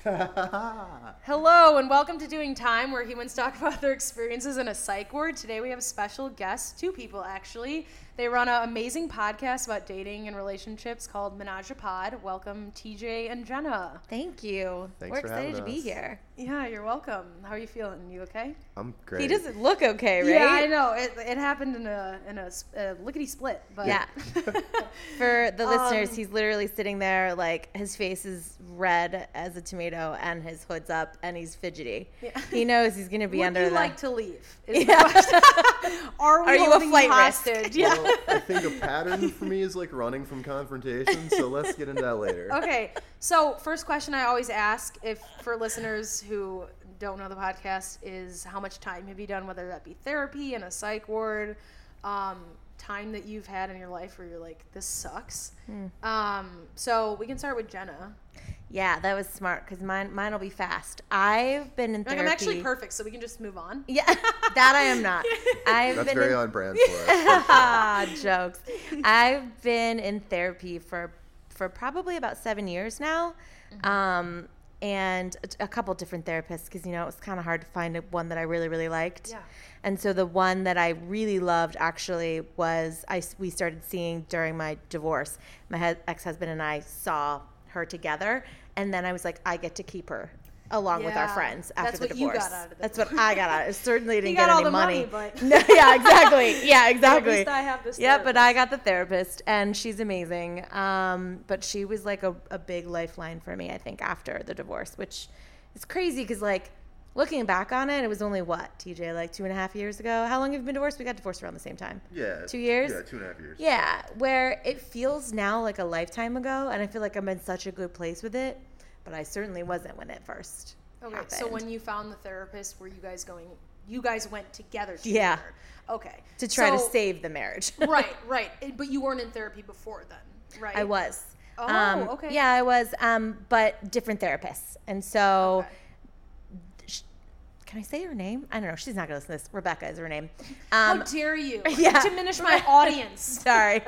Hello and welcome to Doing Time, where humans talk about their experiences in a psych ward. Today we have special guest, two people actually. They run an amazing podcast about dating and relationships called Menage a Pod. Welcome, TJ and Jenna. Thank you. Thanks We're for excited having to be us. here. Yeah, you're welcome. How are you feeling? You okay? I'm great. He doesn't look okay, right? Yeah, I know. It, it happened in a in a, s- a lickety split, but Yeah. For the listeners, Um, he's literally sitting there like his face is red as a tomato and his hood's up and he's fidgety. Yeah. He knows he's going to be Would under you the like to leave? is the Yeah. question. are we Are you a holding flight risk? hostage? Yeah. I think a pattern for me is like running from confrontation, so let's get into that later. okay so first question i always ask if for listeners who don't know the podcast is how much time have you done whether that be therapy in a psych ward um, time that you've had in your life where you're like this sucks Hmm. um, so we can start with jenna Yeah, that was smart cuz mine mine will be fast. I've been in like therapy. i'm actually perfect so we can just move on Yeah, that I am not. I've That's been very in, on brand for us. Ah, jokes. I've been in therapy for for probably about seven years now, um, and a, couple different therapists because you know it was kind of hard to find one that I really really liked. Yeah. And so the one that I really loved actually was I we started seeing during my divorce. My ex husband and I saw her together, and then I was like, I get to keep her along with our friends after That's the what you divorce. got out of the That's what I got out. Of it certainly didn't got get all any the money, money. but- no, yeah, exactly. Yeah, exactly. At least I have this Yeah, but. I got the therapist, and she's amazing. Um, but she was like a, a big lifeline for me, I think, after the divorce, which is crazy because, like, looking back on it, it was only what, TJ, like two and a half years ago? How long have you been divorced? We got divorced around the same time. Yeah. Two years? Yeah, two and a half years. Yeah, where it feels now like a lifetime ago, and I feel like I'm in such a good place with it, but I certainly wasn't when it first. okay so when you found the therapist were you guys going you guys went together To Yeah. okay to try to save the marriage. right, right. But you weren't in therapy before then, right? I was. Oh, Um, okay. Yeah, I was, um, but different therapists. And so, Okay. can I say her name? I don't know. She's not going to listen to this. Rebecca is her name. How Um, dare you yeah. diminish my audience? sorry.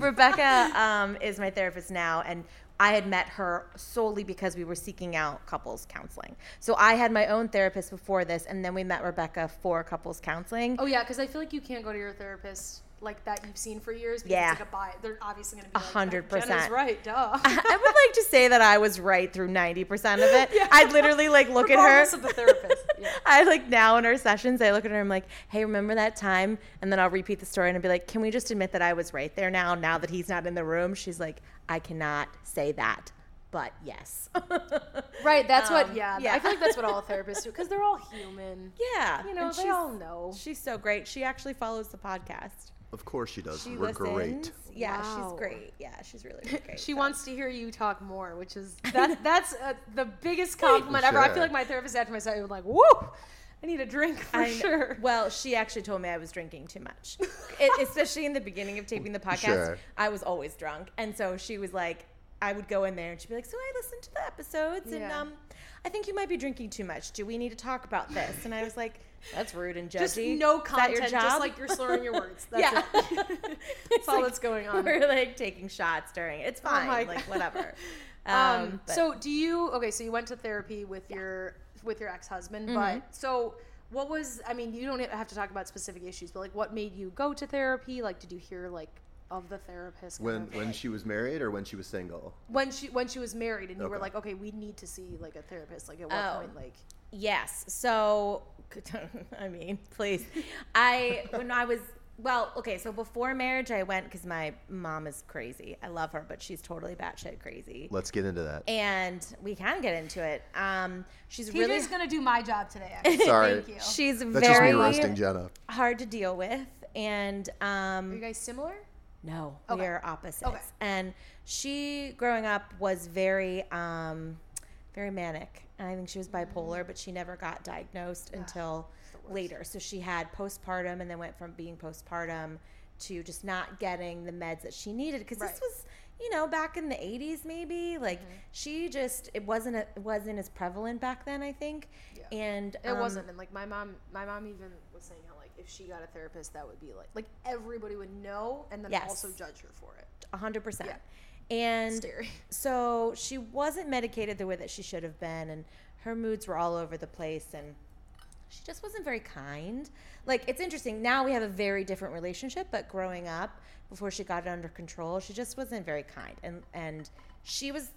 Rebecca um, is my therapist now. And I had met her solely because we were seeking out couples counseling. So I had my own therapist before this, and then we met Rebecca for couples counseling. Oh yeah, because I feel like you can't go to your therapist like that you've seen for years. Because Yeah. it's like a buy. They're obviously going to be like, hundred percent. right. Duh. I would like to say that I was right through 90% of it. yeah. I'd literally like look at her. Regardless of the therapist. Yeah. I like now in our sessions, I look at her I'm like, hey, remember that time? And then I'll repeat the story and I'll be like, can we just admit that I was right there now, now that he's not in the room? She's like, I cannot say that, but yes. Right. That's what. Um, Yeah, yeah. I feel like that's what all therapists do because they're all human. yeah. You know, they all know. She's so great. She actually follows the podcast. Of course she does. She We're listens. great. Yeah, Wow. she's great. Yeah, she's really, really great. She so. wants to hear you talk more, which is that that's uh, the biggest compliment ever. I feel like my therapist after my session was like, "Woo, I need a drink for I sure." Well, she actually told me I was drinking too much, it, especially in the beginning of taping the podcast. Sure. I was always drunk, and so she was like, I would go in there and she'd be like, "So I listened to the episodes, and um, I think you might be drinking too much. Do we need to talk about this?" And I was like, "That's rude and judgy. just no content, just like you're slurring your words. That's yeah, it. that's all that's going on. We're like taking shots during it. It's Oh fine, my like whatever. Um, but- so do you? Okay, so you went to therapy with your with your ex husband, Mm-hmm. but so what was? I mean, you don't have to talk about specific issues, but like, what made you go to therapy? Like, did you hear like of the therapist kind When of, when like- she was married or when she was single? when she when she was married and you were like, okay, we need to see like a therapist. Like, at what Oh. point? Like, Yes. So, I mean, please. I when I was well, okay. So before marriage, I went because my mom is crazy. I love her, but she's totally batshit crazy. Let's get into that. And we can get into it. Um, she's TJ's really gonna do my job today. Actually. Sorry. Thank you. she's That's just me very roasting Jenna. hard to deal with, and Are you um, guys similar? No, Okay. we are opposites. Okay. And she, growing up, was very, um, very manic. And I think she was bipolar, but she never got diagnosed until later. So she had postpartum, and then went from being postpartum to just not getting the meds that she needed because Right. this was, you know, back in the '80s, maybe. Like she just, it wasn't, a, it wasn't as prevalent back then. I think. Yeah. And It um, wasn't, and like my mom, my mom even was saying how if she got a therapist, that would be like like everybody would know, and then Yes. also judge her for it. A hundred percent. And Scary. so she wasn't medicated the way that she should have been, and her moods were all over the place, and she just wasn't very kind. Like it's interesting. Now we have a very different relationship, but growing up, before she got it under control, she just wasn't very kind, and and she was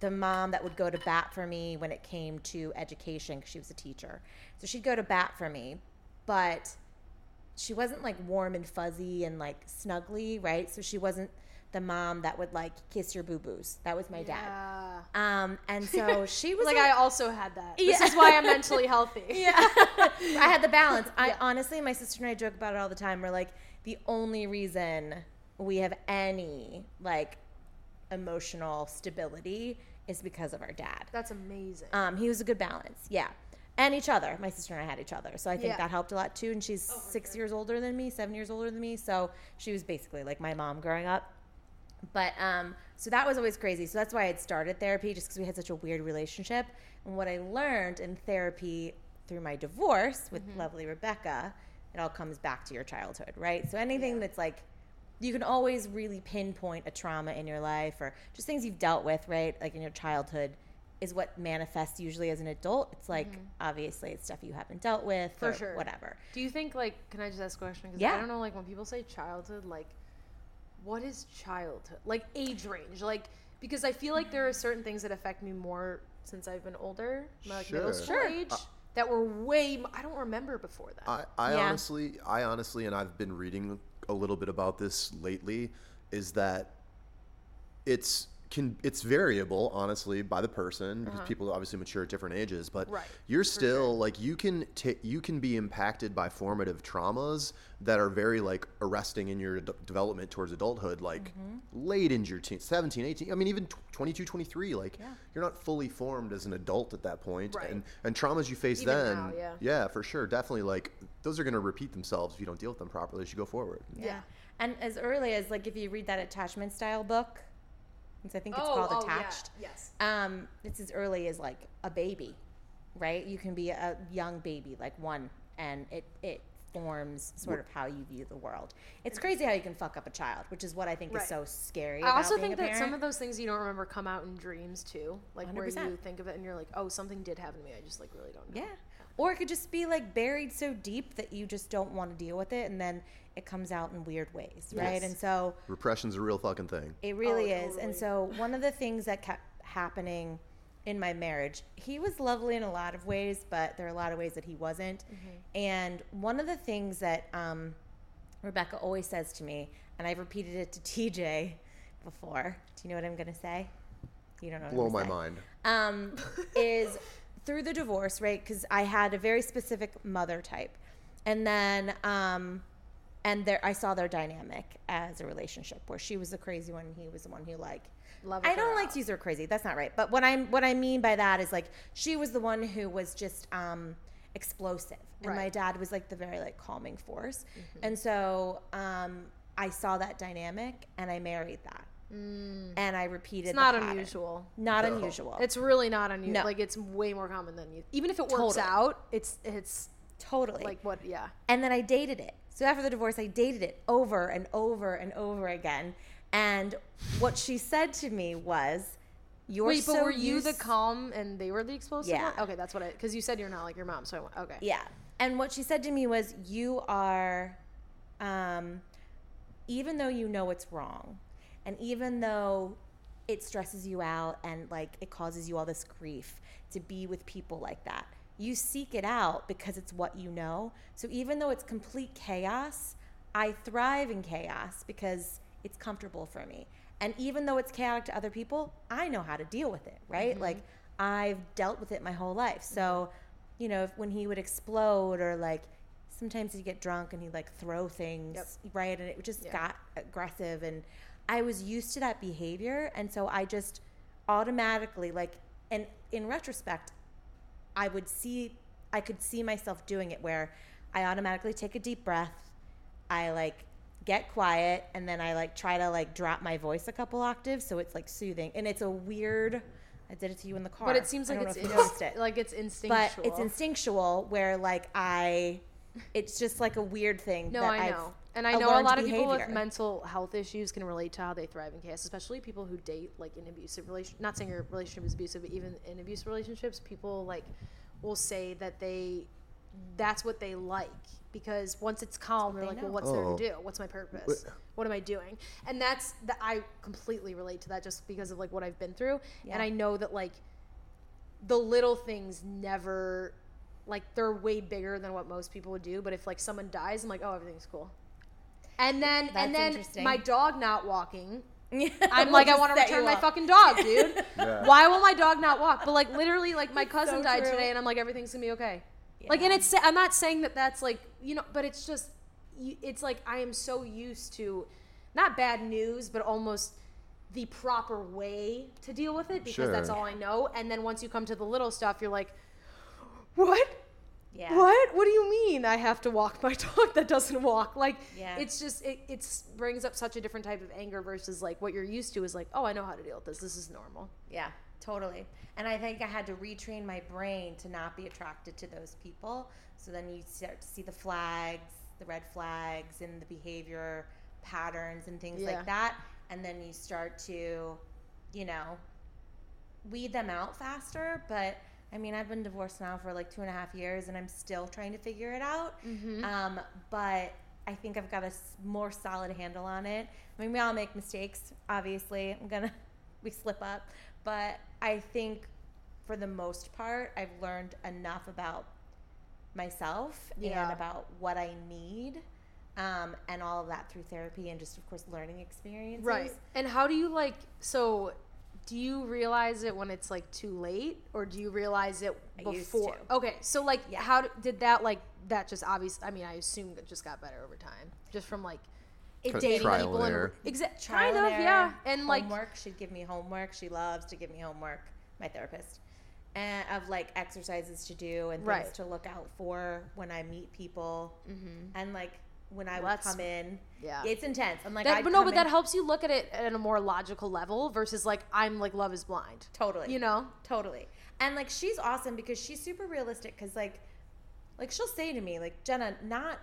the mom that would go to bat for me when it came to education because she was a teacher. So she'd go to bat for me, but she wasn't like warm and fuzzy and like snuggly, right? So she wasn't the mom that would like kiss your boo boos. That was my dad. Um, and so she was like I also had that. This Yeah. is why I'm mentally healthy. yeah. I had the balance. I Yeah. honestly, my sister and I joke about it all the time. We're like, the only reason we have any like emotional stability is because of our dad. That's amazing. Um, he was a good balance. Yeah. And each other. My sister and I had each other. So I think Yeah. that helped a lot too. And she's Oh, six sure. years older than me, seven years older than me. So she was basically like my mom growing up. But um, so that was always crazy. So that's why I had started therapy, just because we had such a weird relationship. And what I learned in therapy through my divorce with Mm-hmm. lovely Rebecca, it all comes back to your childhood, right? So anything that's like, you can always really pinpoint a trauma in your life or just things you've dealt with, right? Like in your childhood, is what manifests usually as an adult. It's like obviously it's stuff you haven't dealt with Mm-hmm. For or sure. whatever. Do you think like can I just ask a question? Because Yeah. I don't know like when people say childhood, like what is childhood? Like age range, like because I feel like there are certain things that affect me more since I've been older, my like middle school Sure. age, that were way. I don't remember before that. I, I Yeah. honestly, I honestly, and I've been reading a little bit about this lately, is that it's can it's variable honestly by the person because people obviously mature at different ages but Uh-huh. Right, you're still like you can ta- you can be impacted by formative traumas that are very like arresting in your d- development towards adulthood like Mm-hmm. late in your teens 17 18 i mean even tw- 22 23 like you're not fully formed as an adult at that point Right. and and traumas you face Even then now, yeah. yeah, for sure. Definitely like those are going to repeat themselves if you don't deal with them properly as you go forward. yeah. And as early as like if you read that attachment style book, since I think it's Oh, called oh, yeah. Attached. Yes. Um, it's as early as like a baby, right? You can be a young baby, like one, and it it forms sort of how you view the world. It's crazy how you can fuck up a child, which is what I think Right. is so scary. I also think that some of those things you don't remember come out in dreams too, like where 100%. you think of it and you're like, oh, something did happen to me. I just like really don't know. Yeah. Or it could just be like buried so deep that you just don't want to deal with it and then it comes out in weird ways, right? Yes. And so Repression's a real fucking thing. it really Oh, is. And so one of the things that kept happening in my marriage, he was lovely in a lot of ways, but there are a lot of ways that he wasn't. Mm-hmm. And one of the things that um, Rebecca always says to me, and I've repeated it to TJ before. Do you know what I'm going to say? You don't know. what I'm Blow my say mind. um, is through the divorce, right? Because I had a very specific mother type, and then um, and there I saw their dynamic as a relationship where she was the crazy one, and he was the one who like. Love I don't like out. to use her crazy. That's not right. But what I'm what I mean by that is like she was the one who was just um, explosive, and my dad was like the very like calming force. And so um, I saw that dynamic, and I married that, and I repeated. It's not pattern. unusual. Not No. unusual. It's really not unusual. No. Like it's way more common than you. Even if it works Totally. out, it's it's totally like what? Yeah. And then I dated it. So after the divorce, I dated it over and over and over again. And what she said to me was, "You're Wait, but so were you the calm and they were the explosive Yeah. one? Okay, that's what I. Because you said you're not like your mom, so I went. Okay. Yeah. And what she said to me was, "You are, um, even though you know it's wrong, and even though it stresses you out and like it causes you all this grief to be with people like that, you seek it out because it's what you know. So even though it's complete chaos, I thrive in chaos because it's comfortable for me. And even though it's chaotic to other people, I know how to deal with it, right? Mm-hmm. Like I've dealt with it my whole life. So, mm-hmm. you know, if, when he would explode or like sometimes he'd get drunk and he'd like throw things, Yep. right? And it just Yeah. got aggressive and I was used to that behavior and so I just automatically like and in retrospect I would see I could see myself doing it where I automatically take a deep breath. I like get quiet and then I like try to like drop my voice a couple octaves so it's like soothing. And it's a weird I did it to you in the car. But it seems like it's inst- it. like it's instinctual. But it's instinctual where like I it's just like a weird thing No, that I I've know. And I a know a learned lot of people with mental health issues can relate to how they thrive in chaos, especially people who date like in abusive relation. Not saying your relationship is abusive, but even in abusive relationships, people like will say that they that's what they like because once it's calm, they're they like, well, know. what's there Oh. to do? What's my purpose? What am I doing? And that's that I completely relate to that just because of like what I've been through, Yeah. and I know that like the little things never like they're way bigger than what most people would do but if like someone dies i'm like oh everything's cool and then That's and then my dog not walking. I'm I'm like i want to return my fucking dog dude. Yeah. why will my dog not walk? But like literally like my cousin so died true. today and i'm like everything's gonna be okay. Like and it's i'm not saying that that's like you know but it's just it's like i am so used to not bad news but almost the proper way to deal with it because that's all i know. And then once you come to the little stuff you're like what Yeah. what what do you mean i have to walk my dog that doesn't walk like Yeah. it's just it it's brings up such a different type of anger versus like what you're used to is like oh i know how to deal with this this is normal Yeah, totally. And I think I had to retrain my brain to not be attracted to those people. So then you start to see the flags, the red flags, and the behavior patterns and things Yeah. like that. And then you start to, you know, weed them out faster. But I mean, I've been divorced now for like two and a half years, and I'm still trying to figure it out. Um, but I think I've got a more solid handle on it. I mean, we all make mistakes. Obviously, I'm gonna we slip up, but I think for the most part, I've learned enough about myself Yeah. and about what I need. Um, and all of that through therapy and just of course learning experiences. Right. And how do you like so do you realize it when it's like too late or do you realize it I used before? to. Okay. So like Yeah. how d- did that like that just obvious I mean I assume that just got better over time just from like It Kind of did. trial people and and error. exa- Trial kind of yeah and like homework. She'd give me homework. She loves to give me homework. My therapist, and of like exercises to do and things Right. to look out for when I meet people, mm-hmm. and like when I would come in. yeah. it's intense. I'm like, that, but no, but that helps you look at it at a more logical level versus like I'm like love is blind. totally. You know? totally. And like she's awesome because she's super realistic. Because like, like she'll say to me, like Jenna, not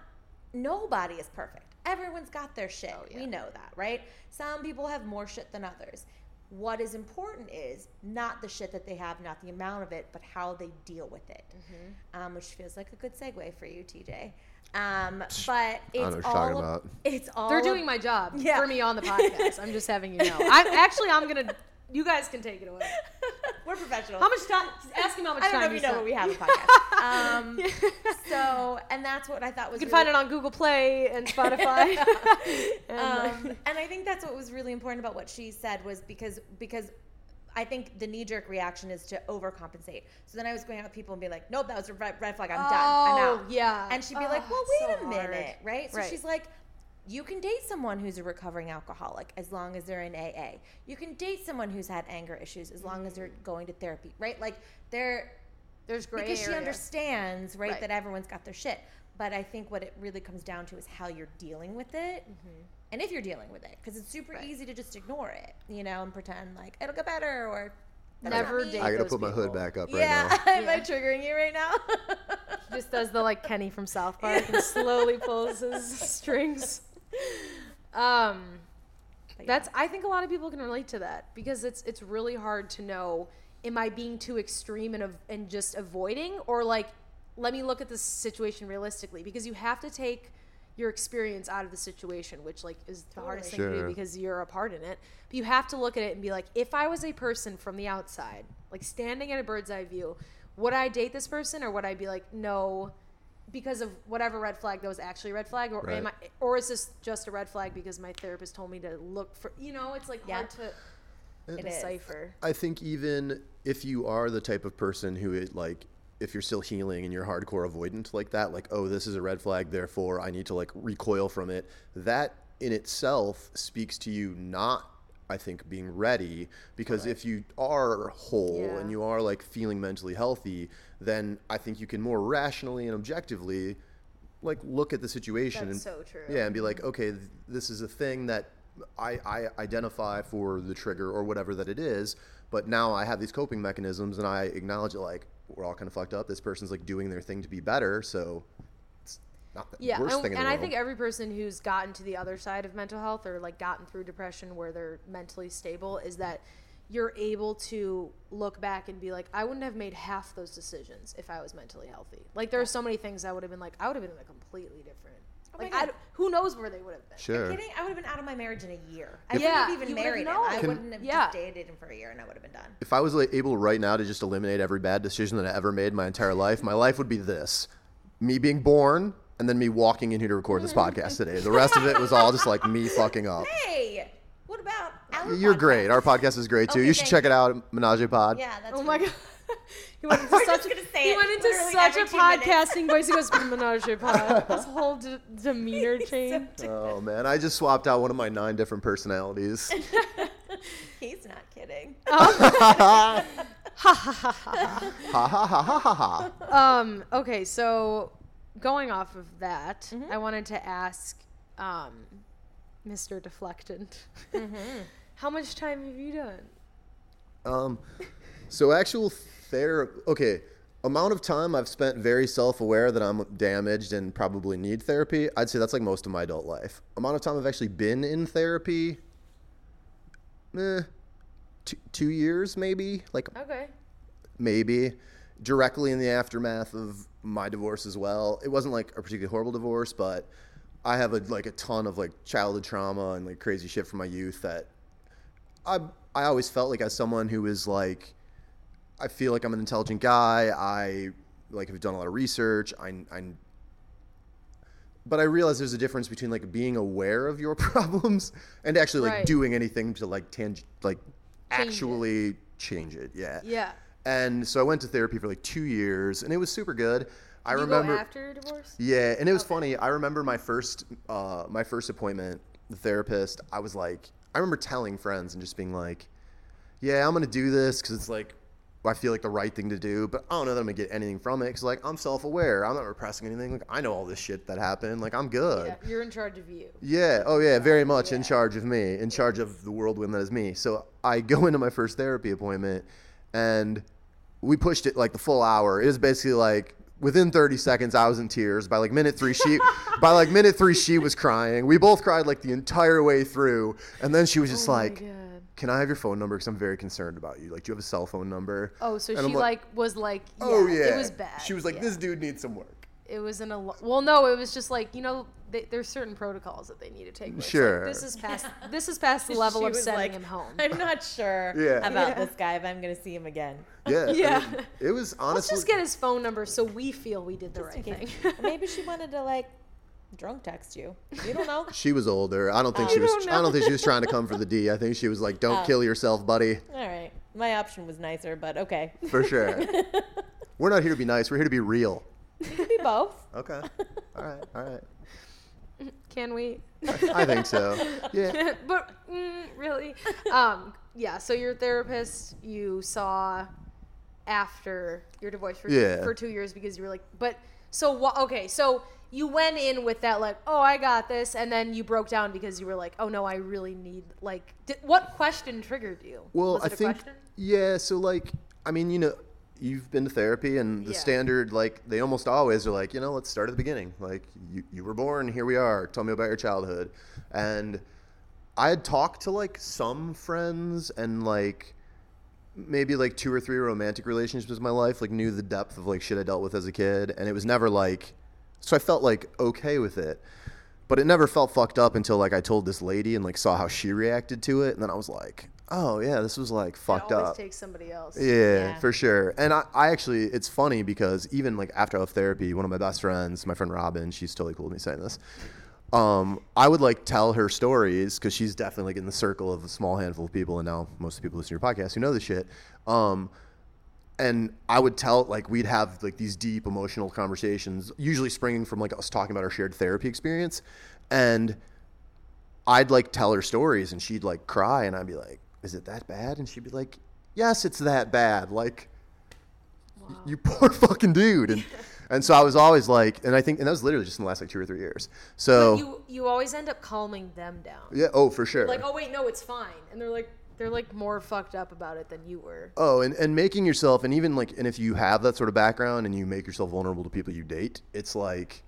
nobody is perfect. Everyone's got their shit. Oh, yeah. We know that, right? Some people have more shit than others. What is important is not the shit that they have, not the amount of it, but how they deal with it. Mm-hmm. Um, which feels like a good segue for you, TJ. Um, but it's know what you're all about. It's all They're doing my job Yeah. for me on the podcast. I'm just having you know. I'm actually I'm gonna you guys can take it away. We're professional. How much time ask him how much time. I don't know time if you know, spent. but we have a podcast. Um, so, and that's what I thought was You can really, find it on Google Play and Spotify. and, uh, Um, and I think that's what was really important about what she said was because because I think the knee jerk reaction is to overcompensate. So then I was going out with people and be like, "Nope, that was a red, red flag. I'm done. I'm Oh, out." yeah. And she'd be Oh, like, "Well, wait so a minute, hard. right?" So Right. she's like. You can date someone who's a recovering alcoholic as long as they're in AA. You can date someone who's had anger issues as long as they're Mm. going to therapy, right? Like they're There's gray because she understands right, Right. that everyone's got their shit but i think what it really comes down to is how you're dealing with it and if you're dealing with it because it's super. Right. easy to just ignore it you know and pretend like it'll get better or Never me." date I gotta those put my hood back up right yeah now. am i triggering you right now He just does the like Kenny from South Park and slowly pulls his strings. Um, yeah. that's I think a lot of people can relate to that because it's it's really hard to know am I being too extreme and and just avoiding or like let me look at this situation realistically because you have to take your experience out of the situation which like is the hardest thing to do Sure. because you're a part in it but you have to look at it and be like if I was a person from the outside like standing at a bird's eye view would I date this person or would I be like no because of whatever red flag that was actually a red flag or am I Right. or is this just a red flag because my therapist told me to look for you know it's like Yeah. hard to It is. decipher I think even if you are the type of person who is like, if you're still healing and you're hardcore avoidant like that, like, oh, this is a red flag, therefore I need to like recoil from it, that in itself speaks to you not, I think, being ready. Because if you are whole Yeah. and you are like feeling mentally healthy, then I think you can more rationally and objectively like look at the situation That's and so true. yeah and be like okay th- this is a thing that I, I identify for the trigger or whatever that it is but now i have these coping mechanisms and i acknowledge it like we're all kind of fucked up this person's like doing their thing to be better so it's not the Yeah, worst and, thing in and I think every person who's gotten to the other side of mental health or like gotten through depression where they're mentally stable is that you're able to look back and be like, I wouldn't have made half those decisions if I was mentally healthy. Like there are so many things I would have been like, I would have been in a completely different. Oh my like God. Who knows where they would have been. sure. Kidding? I would have been out of my marriage in a year. I Yeah, wouldn't have even married him. I Can- wouldn't have yeah. just dated him for a year, and I would have been done. If I was like, able right now to just eliminate every bad decision that I ever made my entire life, my life would be this: me being born and then me walking in here to record this podcast today. The rest of it was all just like me fucking up. Hey, what about our You're podcast? great. Our podcast is great too. Okay, you should check you. it out, Menage Pod. Yeah, that's. Oh my god. He went into such just he went into such a podcasting voice. He goes menage a pod. His whole d- demeanor changed. Oh man, I just swapped out one of my nine different personalities. He's not kidding. ha ha ha ha ha ha. Um. Okay. So, going off of that, Mm-hmm. I wanted to ask, um, Mr. Deflectant, Mm-hmm. how much time have you done? Um, so actual Okay, amount of time I've spent very self-aware that I'm damaged and probably need therapy. I'd say that's like most of my adult life. Amount of time I've actually been in therapy. Eh, two, two years maybe. Like Okay. maybe directly in the aftermath of my divorce as well. It wasn't like a particularly horrible divorce, but I have a like a ton of like childhood trauma and like crazy shit from my youth that I I always felt like as someone who is like I feel like I'm an intelligent guy. I like have done a lot of research. I I but I realize there's a difference between like being aware of your problems and actually like Right. doing anything to like tang like Change it. actually change it. Yeah. Yeah. And so I went to therapy for like two years, and it was super good. I you remember. after your divorce? Yeah, and it was funny. I remember my first uh, my first appointment, the therapist. I was like, I remember telling friends and just being like, "Yeah, I'm gonna do this because it's like I feel like the right thing to do, but I don't know that I'm gonna get anything from it because like I'm self-aware. I'm not repressing anything. Like I know all this shit that happened. Like I'm good. Yeah. You're in charge of you. Yeah. Oh, yeah. Very much in charge of me, in charge of the whirlwind that is me. So I go into my first therapy appointment, and we pushed it like the full hour. It was basically like within 30 seconds, I was in tears. By like minute three, she by like minute three, she was crying. We both cried like the entire way through, and then she was just Oh like. God. Can I have your phone number? Because I'm very concerned about you. Like, do you have a cell phone number? Oh, so And she I'm like, was like, yeah, oh yeah. it was bad. She was like, yeah. this dude needs some work. It was an al- well, no, it was just like you know, they, there's certain protocols that they need to take. where it's like, Sure. this is past. This is past the level She of sending like, him home. I'm not sure Yeah. about Yeah. this guy if I'm going to see him again. Yeah. Yeah. It, it was honestly. Let's just get his phone number so we feel we did the right thing. Maybe she wanted to like drunk text you. You don't know. She was older. I don't think Oh. she was. don't I don't think she was trying to come for the D. I think she was like, "Don't Oh. kill yourself, buddy." All right. My option was nicer, but okay. For sure. We're not here to be nice. We're here to be real. It could be both. Okay. All right. All right. Can we? I think so. Yeah. but mm, really, um, yeah. So your therapist you saw after your divorce for Yeah. for two years because you were like, but so what? Okay, so you went in with that like, oh, I got this, and then you broke down because you were like, oh no, I really need like, did, what question triggered you? Well, Was I think. question? Yeah. So like, I mean, you know, you've been to therapy, and the Yeah. standard, like, they almost always are like, you know, let's start at the beginning. Like, you you were born. Here we are. Tell me about your childhood. And I had talked to like some friends and like maybe like two or three romantic relationships in my life, like knew the depth of like shit I dealt with as a kid, and it was never like, so I felt like okay with it, but it never felt fucked up until like I told this lady and like saw how she reacted to it, and then I was like, oh yeah, this was like fucked always up. takes somebody else. Yeah, Yeah. for sure. And I, I actually, it's funny because even like after I left therapy, one of my best friends, my friend Robin, she's totally cool with me saying this. Um, I would like tell her stories because she's definitely like in the circle of a small handful of people, and now most of the people listening to your podcast who know this shit. Um, and I would tell like we'd have like these deep emotional conversations, usually springing from like us talking about our shared therapy experience, and I'd like tell her stories, and she'd like cry, and I'd be like, "Is it that bad?" And she'd be like, "Yes, it's that bad." Like, y- you poor fucking dude. And and so I was always like, and I think, and that was literally just in the last like two or three years. So But you you always end up calming them down. yeah, oh for sure. Like, oh wait, no, it's fine, and they're like they're like more fucked up about it than you were. Oh, and, and making yourself, and even like, and if you have that sort of background and you make yourself vulnerable to people you date, it's like,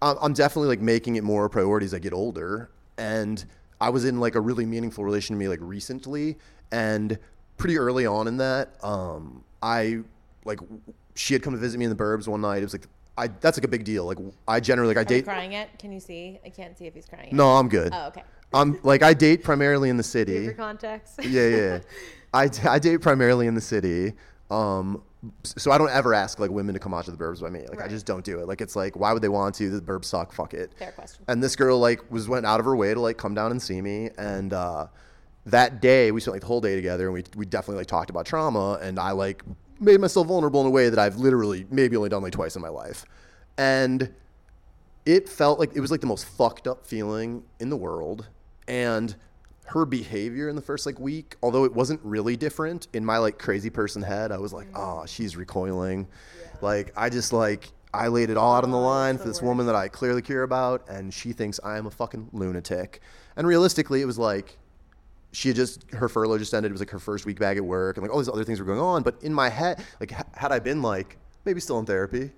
I'm I'm definitely like making it more a priority as I get older. And I was in like a really meaningful relation to me like recently, and pretty early on in that, um, I like she had come to visit me in the burbs one night. It was like I that's like a big deal. Like I generally like I Are you date. crying it? Can you see? I can't see if he's crying. No, I'm good. Oh, okay. I'm like I date primarily in the city. For context. yeah, yeah. I, I date primarily in the city. Um, so I don't ever ask like women to come out to the burbs by me. Like I just don't do it. Like it's like why would they want to? The burbs suck. Fuck it. Fair question. And this girl like was went out of her way to like come down and see me. And uh, that day we spent like the whole day together, and we we definitely like talked about trauma. And I like made myself vulnerable in a way that I've literally maybe only done like twice in my life. And it felt like it was like the most fucked up feeling in the world and her behavior in the first like week although it wasn't really different in my like crazy person head i was like oh she's recoiling. Like i just like i laid it all out on the line for this woman that i clearly care about and she thinks i am a fucking lunatic. And realistically it was like she had just her furlough just ended. It was like her first week back at work, and like all these other things were going on. But in my head, like h- had I been like maybe still in therapy,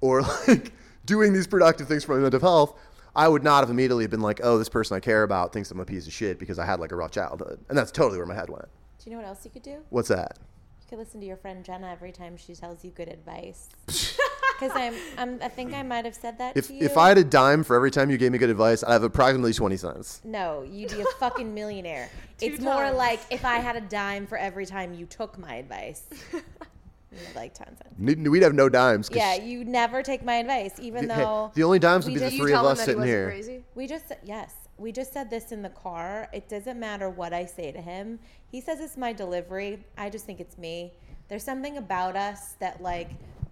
or like doing these productive things for my mental health, I would not have immediately been like, oh, this person I care about thinks I'm a piece of shit because I had like a rough childhood, and that's totally where my head went. Do you know what else you could do? What's that? You could listen to your friend Jenna every time she tells you good advice. Because I'm, I'm, I think I might have said that If to you. if I had a dime for every time you gave me good advice, I'd have approximately twenty cents. no, you'd be a fucking millionaire. Two it's more like if I had a dime for every time you took my advice. You have like ten cents. Need- We'd have no dimes. 'cause Yeah, she- you never take my advice, even the, though the only dimes would we be the just- you three of tell him us that he sitting wasn't here. crazy? We just said yes. We just said this in the car. It doesn't matter what I say to him. He says it's my delivery. I just think it's me. There's something about us that like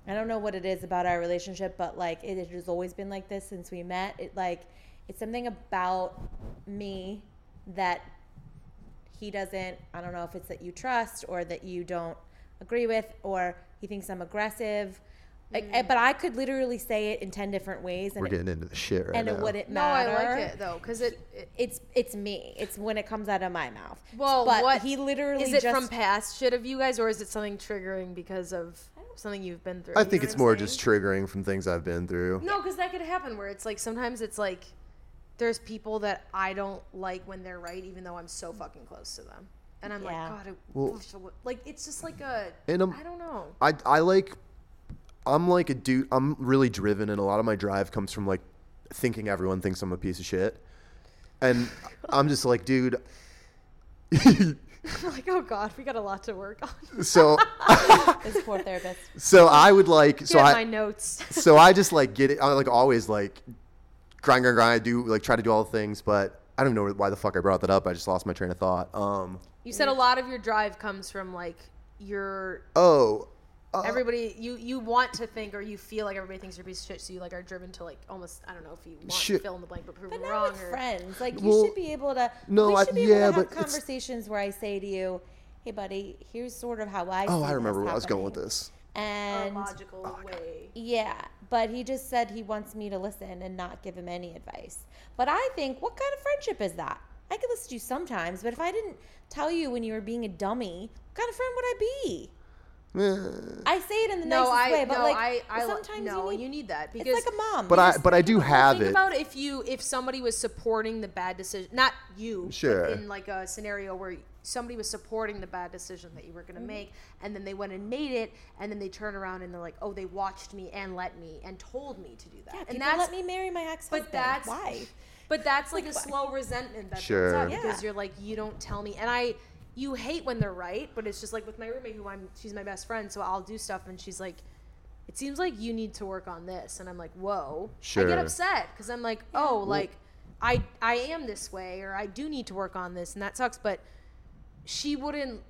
I don't know what it is about our relationship, but like it has always been like this since we met. It like it's something about me that he doesn't I don't know if it's that you trust or that you don't agree with or he thinks I'm aggressive. Like, eh, but I could literally say it in 10 different ways and We're it, getting into the shit right and now. it wouldn't matter. No, I like it though, because it, it. it's it's me. It's when it comes out of my mouth. Well, but what he literally is it just from past shit of you guys, or is it something triggering because of something you've been through? I think it's more saying? just triggering from things I've been through. No, because that could happen where it's like sometimes it's like there's people that I don't like when they're right, even though I'm so fucking close to them, and I'm Yeah. like, God, I Well- wish I would-" like it's just like a And, um, I don't know. I I like I'm like a dude I'm really driven and a lot of my drive comes from like thinking everyone thinks I'm a piece of shit. And I'm just like, dude I'm like, oh God, we got a lot to work on. so this poor therapist. so I would like so Get I my notes. so I just like get it I like always like grind grind grind I do like try to do all the things but I don't know why the fuck I brought that up. I just lost my train of thought. Um You said a lot of your drive comes from like your oh uh, everybody you you want to think or you feel like everybody thinks you're a piece of shit, so you like are driven to like almost I don't know if you want Shit. to fill in the blank, but prove But it not wrong with or friends. Like you Well, should be able to. no, we I- should be yeah, able to but have it's- conversations where I say to you, "Hey, buddy, here's sort of how I." oh see I remember where I was going with happening." this. a And logical way. yeah, but he just said he wants me to listen and not give him any advice. But I think, what kind of friendship is that? I could listen to you sometimes, but if I didn't tell you when you were being a dummy, what kind of friend would I be? I say it in the No, nicest I way, but no, like I, I sometimes no, you need, that because it's like a mom. But I just- but I do have think it. about if you if somebody was supporting the bad decision, not you, but Sure. in like a scenario where somebody was supporting the bad decision that you were going Mm-hmm. to make, and then they went and made it, and then they turn around and they're like, oh, they watched me and let me and told me to do that, yeah, and people that's let me marry my ex-husband. but that's why. But that's like a Like, slow resentment that Sure. builds up Yeah. because you're like, you don't tell me, and I, you hate when they're right, but it's just like with my roommate who I'm, she's my best friend, so I'll do stuff, and she's like, it seems like you need to work on this, and I'm like, whoa, I get upset because I'm like, oh, like, I, I am this way, or I do need to work on this, and that sucks, but she wouldn't.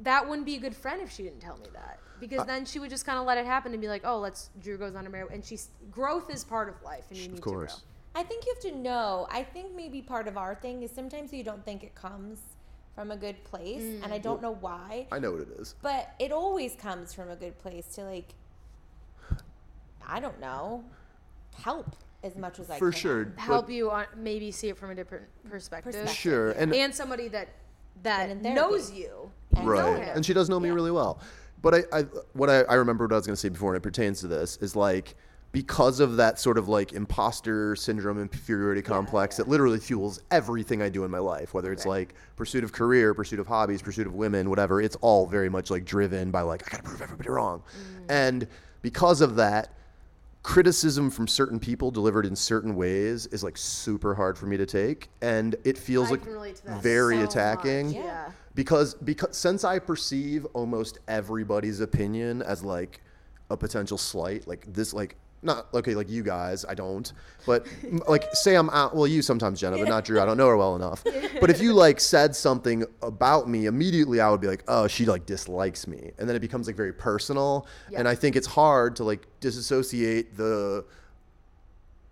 That wouldn't be a good friend if she didn't tell me that. Because then she would just kind of let it happen and be like, "Oh, let's." Drew goes on a marry, and she's growth is part of life, and you need Of to grow. Course. I think you have to know. I think maybe part of our thing is sometimes you don't think it comes from a good place, and Mm. I don't know why. I know what it is. But it always comes from a good place to like, I don't know, help as much as I can. For can. sure. but- help you on maybe see it from a different perspective, Perspective. Sure. And and somebody that that Been in therapy. knows you. And right him. and she does know me Yeah. really well but I, I what I, I remember what i was going to say before and it pertains to this is like because of that sort of like imposter syndrome inferiority complex that literally fuels everything I do in my life, whether it's like pursuit of career, pursuit of hobbies, pursuit of women, whatever, it's all very much like driven by like, I gotta prove everybody wrong. Mm. And because of that, criticism from certain people delivered in certain ways is like super hard for me to take. And it feels I like can relate to that very so attacking much, Yeah. because because since I perceive almost everybody's opinion as like a potential slight, like this, like not okay, like you guys, I don't, but like say I'm out. Well, you sometimes, Jenna, but not Drew. I don't know her well enough. But if you like said something about me, immediately I would be like, oh, she like dislikes me, and then it becomes like very personal. Yeah. And I think it's hard to like disassociate the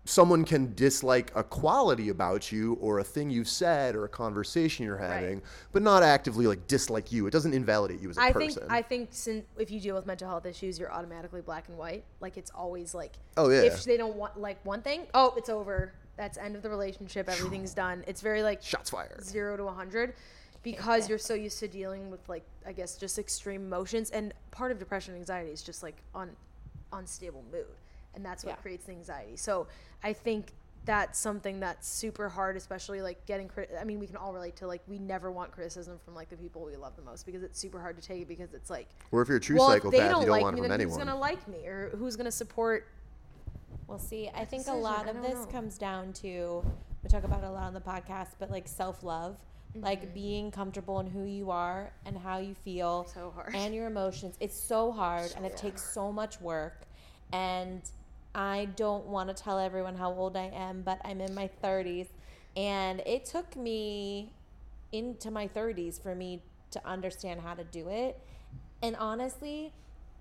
someone can dislike a quality about you or a thing you've said or a conversation you're having, but not actively like dislike you. It doesn't invalidate you as a I person. think I think since if you deal with mental health issues, you're automatically black and white. Like it's always like Oh, yeah. If they don't want like one thing, oh, it's over. That's end of the relationship. Everything's done. It's very like Shots fired. zero to a hundred because you're so used to dealing with like I guess just extreme emotions and part of depression and anxiety is just like un unstable mood and that's what Yeah. creates the anxiety. So I think that's something that's super hard, especially like getting crit. I mean, we can all relate to like we never want criticism from like the people we love the most because it's super hard to take because it's like, Or if you're a true well, if psychopath, they you don't don't like want me, it from then anyone. who's gonna like me or who's gonna support? Well, see, I think a lot of this know. comes down to we talk about it a lot on the podcast, but like self love, Mm-hmm. like being comfortable in who you are and how you feel, So hard. and your emotions. It's so hard, and it takes so much work. And I don't want to tell everyone how old I am, but I'm in my 30s, and it took me into my 30s for me to understand how to do it. And honestly,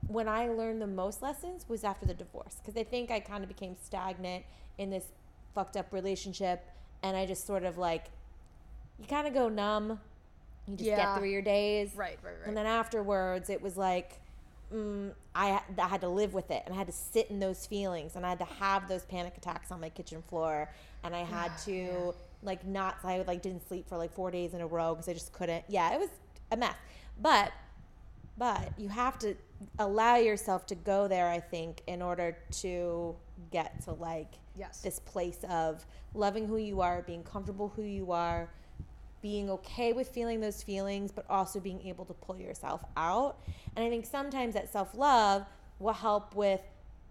when I learned the most lessons was after the divorce because I think I kind of became stagnant in this fucked up relationship and I just sort of like you kind of go numb. You just Yeah. get through your days. Right, right, right. And then afterwards it was like mm, I, I had to live with it and I had to sit in those feelings and I had to have those panic attacks on my kitchen floor and I had to like not I like didn't sleep for like 4 days in a row because I just couldn't. Yeah, it was a mess. But but you have to allow yourself to go there i think in order to get to like Yes. this place of loving who you are being comfortable who you are being okay with feeling those feelings but also being able to pull yourself out. And i think sometimes that self-love will help with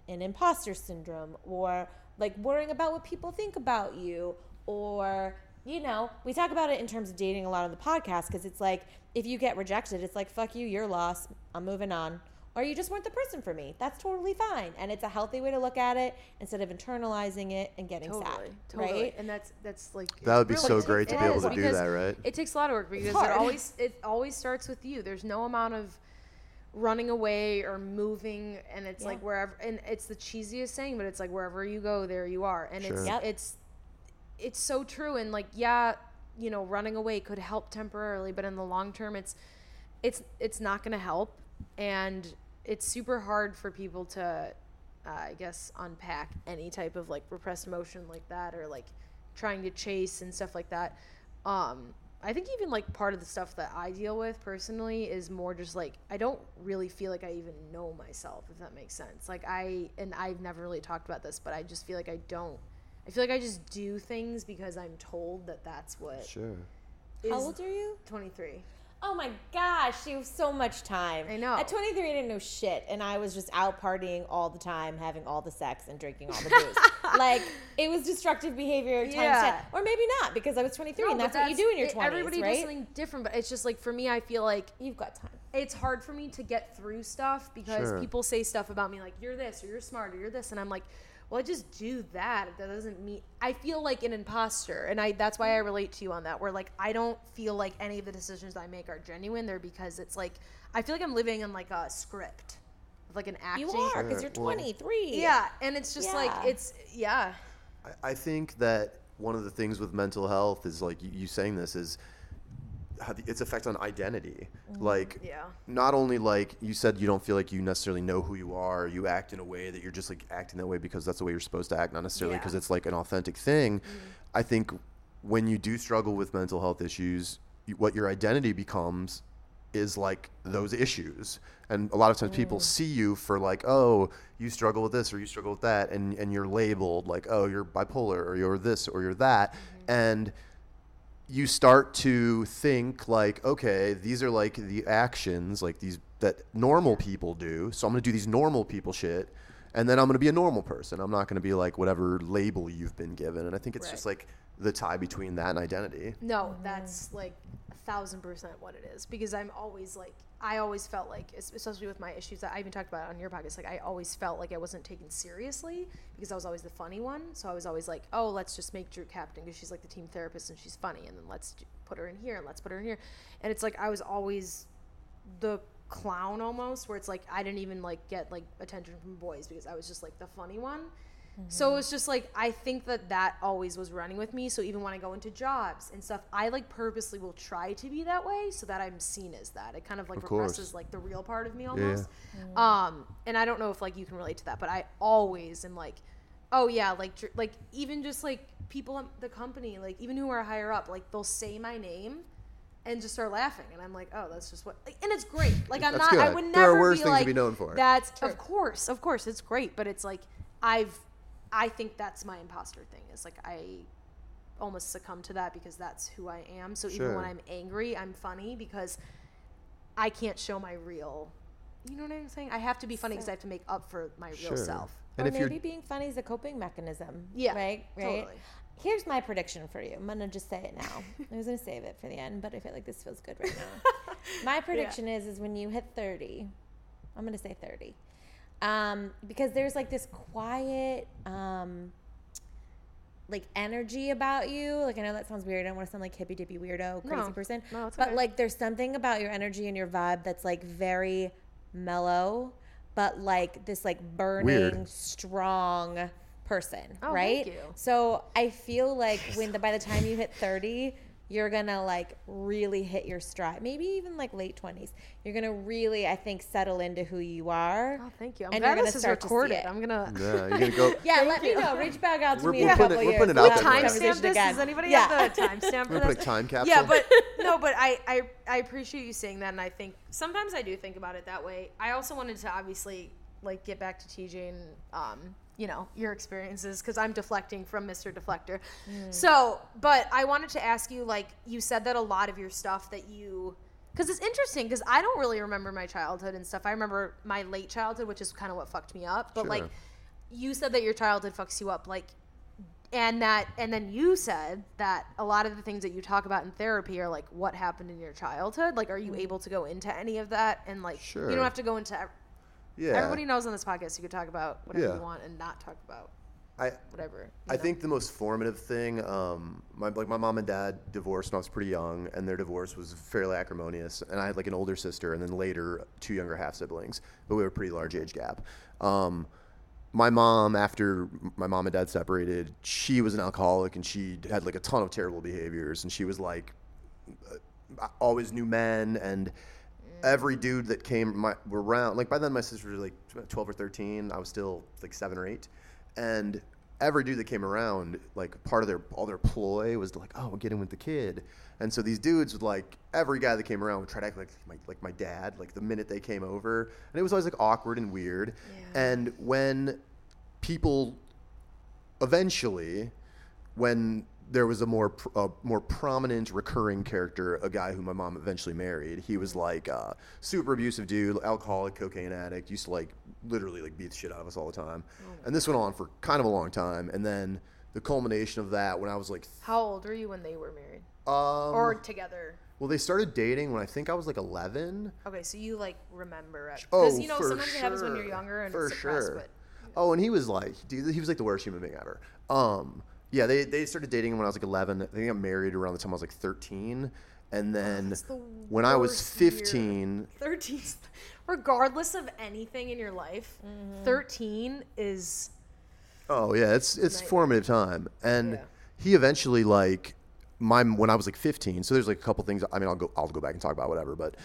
an imposter syndrome or like worrying about what people think about you. Or you know we talk about it in terms of dating a lot on the podcast because it's like if you get rejected it's like fuck you you're lost. I'm moving on or you just weren't the person for me that's totally fine and it's a healthy way to look at it instead of internalizing it and getting Totally, sad totally. right And that's that's like That would be it's so really- great to it be able to do that, right? It takes a lot of work because it hard. always it always starts with you. There's no amount of running away or moving and it's like wherever and it's the cheesiest saying but it's like wherever you go there you are and it's Yep. it's it's so true and like yeah you know running away could help temporarily but in the long term it's it's it's not going to help and it's super hard for people to uh, i guess unpack any type of like repressed emotion like that or like trying to chase and stuff like that. Um i think even like part of the stuff that i deal with personally is more just like i don't really feel like i even know myself if that makes sense. Like i and i've never really talked about this but i just feel like i don't i feel like i just do things because i'm told that that's what Sure. How old are you? 23 Oh my gosh, you have so much time. I know. At 23, I didn't know shit, and I was just out partying all the time, having all the sex and drinking all the booze. like it was destructive behavior times Yeah. 10, or maybe not because I was 23, No, and but that's, what you do in your it- 20s, Everybody right? does something different, but it's just like for me, I feel like You've got time. it's hard for me to get through stuff because Sure. people say stuff about me like you're this or you're smart or you're this, and I'm like, well, I just do that. That doesn't mean I feel like an imposter, and I that's why I relate to you on that. Where like I don't feel like any of the decisions I make are genuine. They're because it's like I feel like I'm living in like a script, like an acting. You are because you're Sure, well- 23. Yeah, and it's just like it's yeah. I, I think that one of the things with mental health is like you, you saying this is how the, its effect on identity. Mm-hmm. Like, Yeah. not only like you said, you don't feel like you necessarily know who you are. You act in a way that you're just like acting that way because that's the way you're supposed to act, not necessarily Yeah. because it's like an authentic thing. Mm-hmm. I think when you do struggle with mental health issues, you, what your identity becomes is like those issues. And a lot of times people mm. see you for like, oh, you struggle with this or you struggle with that, and, and you're labeled like, oh, you're bipolar or you're this or you're that. Mm-hmm. And you start to think like, okay, these are like the actions like these that normal people do. So I'm gonna do these normal people shit, and then I'm gonna be a normal person. I'm not gonna be like whatever label you've been given. And I think it's just like the tie between that and identity. No, that's like a thousand percent what it is. Because I'm always like, I always felt like, especially with my issues that I even talked about on your podcast, like I always felt like I wasn't taken seriously because I was always the funny one. So I was always like, oh, let's just make Drew captain because she's like the team therapist and she's funny, and then let's put her in here and let's put her in here. And it's like I was always the clown almost, where it's like I didn't even like get like attention from boys because I was just like the funny one. So it's just like I think that that always was running with me. So even when I go into jobs and stuff, I like purposely will try to be that way so that I'm seen as that. It kind of like Of course. represses like the real part of me almost. Um, and I don't know if like you can relate to that, but I always am like, oh yeah, like dr- like even just like people at the company, like even who are higher up, like they'll say my name. And just start laughing, and I'm like, "Oh, that's just what." Like, and it's great. Like I'm That's not. I good. would There are never worse be things to like be known for. That's of course, of course, it's great. But it's like I've, I think that's my imposter thing. Is like I almost succumb to that because that's who I am. So even when I'm angry, I'm funny because I can't show my real. You know what I'm saying? I have to be funny because I have to make up for my real Sure. self. And or if you're maybe being funny is a coping mechanism. Yeah, Right? Right. totally. Here's my prediction for you. I'm gonna just say it now. I was gonna save it for the end, but I feel like this feels good right now. my prediction is is when you hit 30, I'm gonna say 30. Um, because there's like this quiet um like energy about you. Like I know that sounds weird. I don't want to sound like hippy dippy weirdo, crazy No. person. No, it's but okay. like there's something about your energy and your vibe that's like very mellow, but like this like burning, Weird. strong person, Oh, right? thank you. So I feel like when the by the time you hit 30, you're gonna like really hit your stride. Maybe even like late 20s. You're gonna really, I think, settle into who you are. Oh, thank you. I'm And glad you're gonna this is start to see recorded. it. I'm gonna. yeah, you're gonna go. Yeah, let you. me know. Reach back out to We're- me in we're a putting couple it- we're years. putting it We'll out there. this Timestamp timestamp this? again. Does anybody yeah. have the timestamp for We're this? putting time capsule. Yeah, but no, but I, I I appreciate you saying that, and I think sometimes I do think about it that way. I also wanted to obviously like get back to TJ and um, you know your experiences because I'm deflecting from Mr. Deflector. Mm. So, but I wanted to ask you, like you said that a lot of your stuff that you because it's interesting because I don't really remember my childhood and stuff. I remember my late childhood, which is kind of what fucked me up. But like you said that your childhood fucks you up, like and that and then you said that a lot of the things that you talk about in therapy are like what happened in your childhood like are you mm. able to go into any of that and like you don't have to go into yeah, everybody knows on this podcast you could talk about whatever Yeah. you want and not talk about I whatever I know? think the most formative thing, um, my like my mom and dad divorced when I was pretty young, and their divorce was fairly acrimonious. And I had like an older sister, and then later two younger half siblings, but we have a pretty large age gap. Um, my mom, after my mom and dad separated, she was an alcoholic, and she had like a ton of terrible behaviors, and she was like uh, always knew men and every dude that came my were around like by then my sister was like 12 or 13 i was still like 7 or 8 and every dude that came around like part of their all their ploy was to like oh get in with the kid. And so these dudes would like every guy that came around would try to act like my like my dad like the minute they came over. And it was always like awkward and weird. Yeah. and when people eventually when there was a more a more prominent recurring character, a guy who my mom eventually married. He was like a super abusive dude, alcoholic, cocaine addict. Used to like literally like beat the shit out of us all the time. and this went on for kind of a long time. And then the culmination of that, when I was like, how old were you when they were married um, or together well, they started dating when I think I was like 11. okay so you like remember it Oh, because you know for sometimes it happens when you're sure. younger and for it's suppressed sure. but Oh, and he was like, dude, he was like the worst human being ever. Um, yeah, they they started dating when I was like 11. I think I got married around the time I was like 13, and then the when I was worst year. 15, 13 regardless of anything in your life Mm-hmm. 13 is oh yeah, it's it's Nightmare. formative time, and Yeah. he eventually like my when I was like 15. So there's like a couple things. I mean, I'll go I'll go back and talk about whatever, but.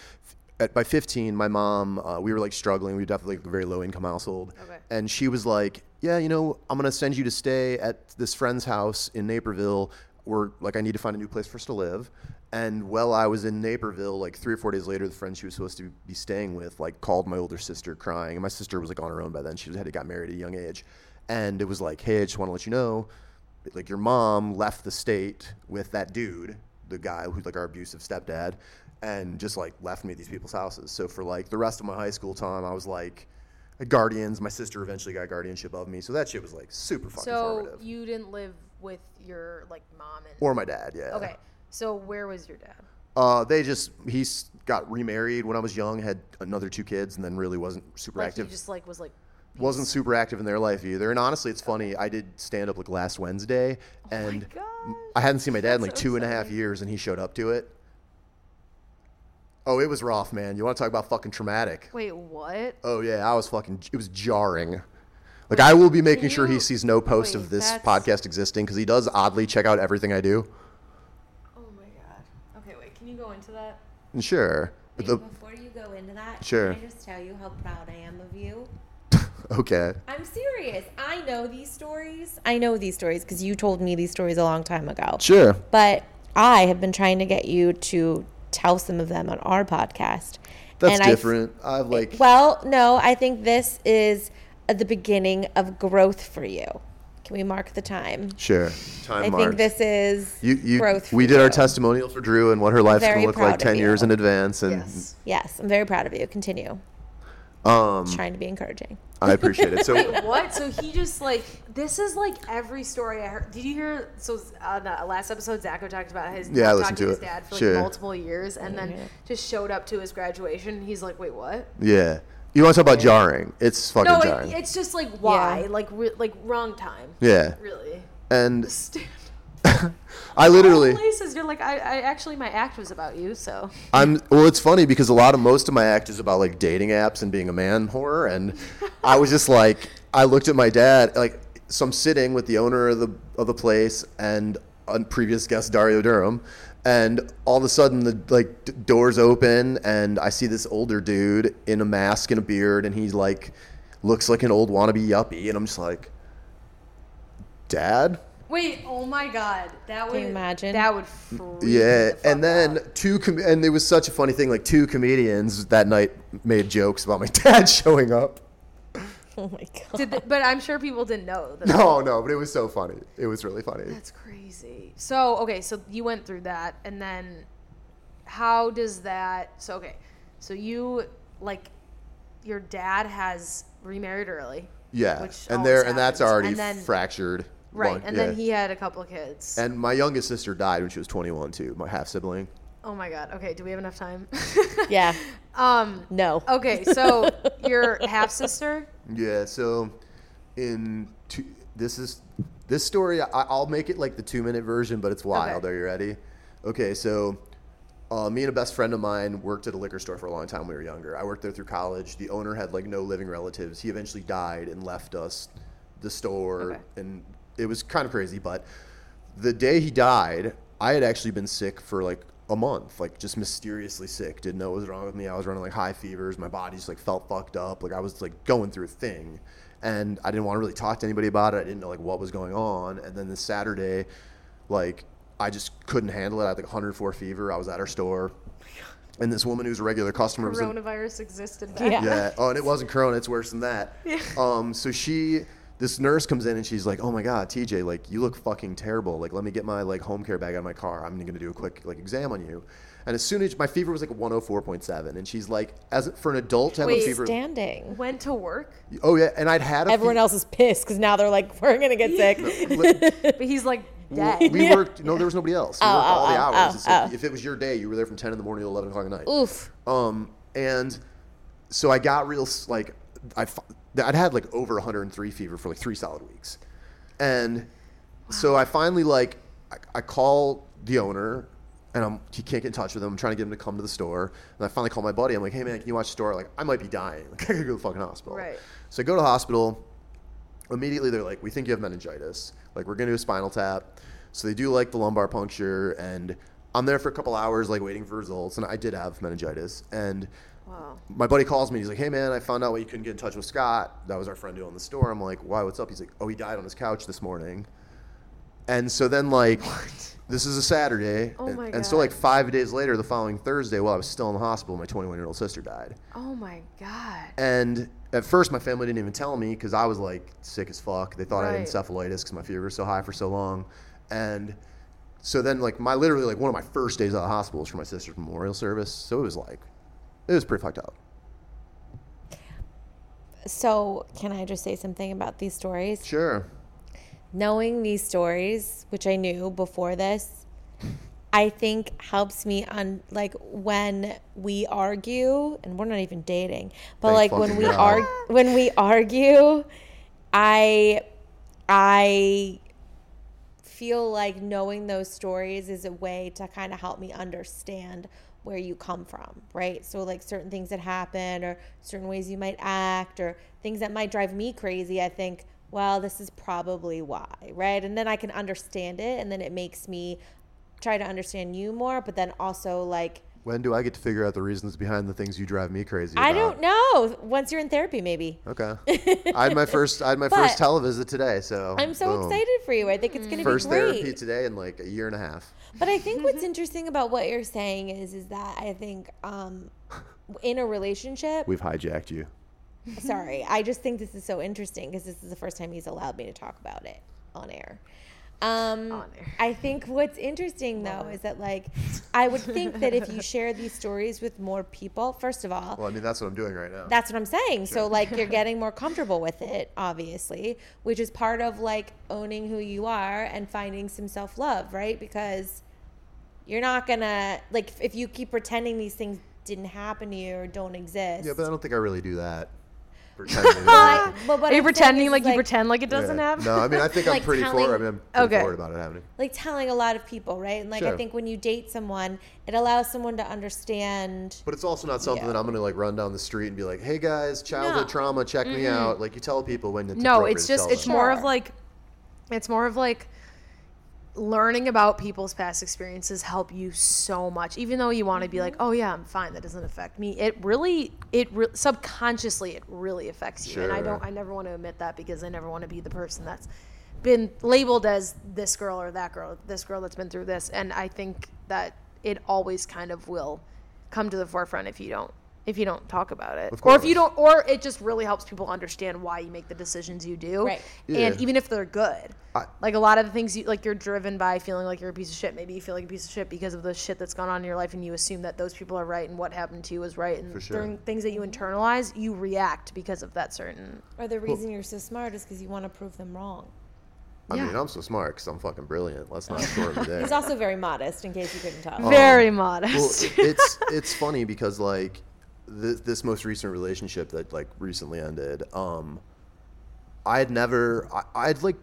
At, by 15, my mom, uh, we were like struggling. We were definitely like a very low income household. Okay. And she was like, Yeah, you know, I'm going to send you to stay at this friend's house in Naperville. we're like, I need to find a new place for us to live. And while I was in Naperville, like three or four days later, the friend she was supposed to be staying with, like, called my older sister crying. And my sister was like on her own by then. She had got married at a young age. And it was like, hey, I just want to let you know, like, your mom left the state with that dude, the guy who's like our abusive stepdad, and just like left me at these people's houses. So for like the rest of my high school time, I was like, guardians. My sister eventually got guardianship of me. So that shit was like super fucking So formative. you didn't live with your like mom and or my dad, yeah. Okay. So where was your dad? Uh, they just he's got remarried when I was young, had another two kids, and then really wasn't super Like active. he just like was like wasn't super active in their life either. And honestly, it's funny. I did stand up like last Wednesday, and gosh, I hadn't seen my dad in that's like so two and a half exciting. years, and he showed up to it. Oh, it was rough, man. You want to talk about fucking traumatic? Wait, what? Oh yeah, I was fucking. It was jarring. Like I will be making can sure he sees no post wait, of this that's- podcast existing because he does oddly check out everything I do. Oh my god. Okay, wait. Can you go into that? And sure, but the, Before you go into that, Sure. can I just tell you how proud I am of you? okay, I'm serious. I know these stories. I know these stories because you told me these stories a long time ago. sure. But I have been trying to get you to tell some of them on our podcast. That's And different. I've like Well, no, I think this is uh, the beginning of growth for you. Can we mark the time? sure. Time I marks. think this is You, you, growth. For we did our testimonial for Drew and what her life's gonna look like of ten years in advance, and Yes. Yes, I'm very proud of you. Continue. um, Trying to be encouraging. I appreciate it. So What? So he just like this is like every story I heard. Did you hear? So on the last episode, Zacho talked about his Yeah, I talked listened to his it. dad for like Sure. multiple years, and then just showed up to his graduation. He's like, wait, what? yeah, you want to talk about jarring? It's fucking No, jarring. it, it's just like why, Yeah. like re- like wrong time. yeah, Really. and Stand- I literally. places you're like I, I actually my act was about you so I'm well. It's funny because a lot of most of my act is about like dating apps and being a man whore, and I was just like, I looked at my dad like, so I'm sitting with the owner of the of the place and a previous guest Dario Durham, and all of a sudden the like d- doors open and I see this older dude in a mask and a beard, and he's like, looks like an old wannabe yuppie, and I'm just like, Dad. Wait oh my god that would you imagine? that would freak Yeah, the fuck and then out. two com- and it was such a funny thing. Like two comedians that night made jokes about my dad showing up. Oh my god. Did they- but I'm sure people didn't know that No, no, but it was so funny. It was really funny. That's crazy. So okay, so you went through that, and then how does that? So okay, so you like your dad has remarried early, Yeah, which and always there and that's already And then- fractured. Right? One- and yeah. then he had a couple of kids. and my youngest sister died when she was 21 too. My half sibling. oh my god. Okay, do we have enough time? Yeah. um. No. Okay, so your half sister. Yeah, so in two, this is this story. I, I'll make it like the two minute version, but it's wild. Okay. Are you ready? Okay, so uh, me and a best friend of mine worked at a liquor store for a long time when we were younger. I worked there through college. The owner had like no living relatives. He eventually died and left us the store, Okay. and it was kind of crazy. But the day he died, I had actually been sick for like a month, like just mysteriously sick. Didn't know what was wrong with me. I was running like high fevers. My body just like felt fucked up. Like I was like going through a thing, and I didn't want to really talk to anybody about it. I didn't know like what was going on. And then this Saturday, like I just couldn't handle it. I had like 104 fever. I was at our store, and this woman who's a regular customer was in, Coronavirus existed. Back. Yeah. yeah. Oh, and it wasn't Corona. It's worse than that. Yeah. Um. So she, this nurse comes in and she's like, "Oh my God, TJ, like you look fucking terrible. Like let me get my like home care bag out of my car. I'm gonna do a quick like exam on you." And as soon as my fever was like 104.7, and she's like, as for an adult to have Wait, a fever. Standing. Went to work, Oh yeah, and I'd had a Everyone fe- else is pissed because now they're like, we're gonna get sick. but he's like dead. We worked. No, there was nobody else. We Oh, worked all oh, the oh, hours. oh, It's like, oh. If it was your day, you were there from 10 in the morning to 11 o'clock at night. Oof. Um, and so I got real like I f- I'd had like over 103 fever for like three solid weeks, and so I finally like I, I call the owner. And I'm, he can't get in touch with him. I'm trying to get him to come to the store. And I finally call my buddy. I'm like, hey, man, can you watch the store? Like, I might be dying. Like, I gotta go to the fucking hospital. Right. So I go to the hospital. Immediately, they're like, we think you have meningitis. Like, we're going to do a spinal tap. So they do like the lumbar puncture. And I'm there for a couple hours, like waiting for results. And I did have meningitis. And wow. my buddy calls me. He's like, "Hey man, I found out why you couldn't get in touch with Scott. That was our friend who owned the store." I'm like, "Why? What's up?" He's like, "Oh, he died on his couch this morning." And so then like this is a Saturday. Oh and, and so like five days later, the following Thursday, while I was still in the hospital, my 21 year old sister died. Oh my god. And at first, my family didn't even tell me because I was like sick as fuck. They thought I Right. had encephalitis because my fever was so high for so long. And so then, like, my literally, like, one of my first days out of the hospital was for my sister's memorial service. So it was like, it was pretty fucked up. So, can I just say something about these stories? Sure. Knowing these stories, which I knew before this, I think helps me on like when we argue, and we're not even dating, but Thank like when we argue, when we argue, I, I feel like knowing those stories is a way to kind of help me understand where you come from, right? So like certain things that happen or certain ways you might act or things that might drive me crazy, I think, well, this is probably why, right? And then I can understand it and then it makes me try to understand you more, but then also like When do I get to figure out the reasons behind the things you drive me crazy about? I don't know. Once you're in therapy maybe. Okay. I had my first, I had my But- first televisit today. So I'm so boom. excited for you. I think it's going to be great. First therapy today in like a year and a half. But I think what's interesting about what you're saying is is that I think um, in a relationship, We've hijacked you. sorry, I just think this is so interesting because this is the first time he's allowed me to talk about it on air. Um, I think what's interesting though is that like I would think that if you share these stories with more people, first of all, Well, I mean, that's what I'm doing right now. that's what I'm saying. So like you're getting more comfortable with it, obviously, which is part of like owning who you are and finding some self-love, right? Because you're not gonna like if you keep pretending these things didn't happen to you or don't exist. yeah, but I don't think I really do that. Pretending that- like, but what Are you I'm saying pretending is, like, you pretend like it doesn't Yeah. happen? No, I mean, I think I'm pretty telling- forward. I mean, I'm pretty Okay. forward about it happening. like telling a lot of people, right? And like I Sure. think when you date someone, it allows someone to understand. But it's also not something Yeah. that I'm gonna like run down the street and be like, "Hey guys, childhood No. trauma, check me mm-hmm. out." Like you tell people when it's no appropriate it's to just tell it's them. more of Sure. like it's more of like learning about people's past experiences help you so much even though you want to be like mm-hmm. oh yeah i'm fine that doesn't affect me. It really it re- subconsciously it really affects you and i don't i never want to admit that because i never want to be the person that's been labeled as this girl or that girl this girl that's been through this and i think that it always kind of will come to the forefront if you don't if you don't talk about it Of or if you don't or it just really helps people understand why you make the decisions you do Right. and even if they're good I- like a lot of the things you like you're driven by feeling like you're a piece of shit maybe you feel like a piece of shit because of the shit that's gone on in your life and you assume that those people are right and what happened to you is right and For sure. during things that you internalize you react because of that certain Or the reason you're so smart is because you want to prove them wrong. I mean, I'm so smart because I'm fucking brilliant. Let's not short the day. He's also very modest, in case you couldn't tell. very um, well, modest it- it's it's funny because like this, this most recent relationship that like recently ended, um, I had never I, I'd like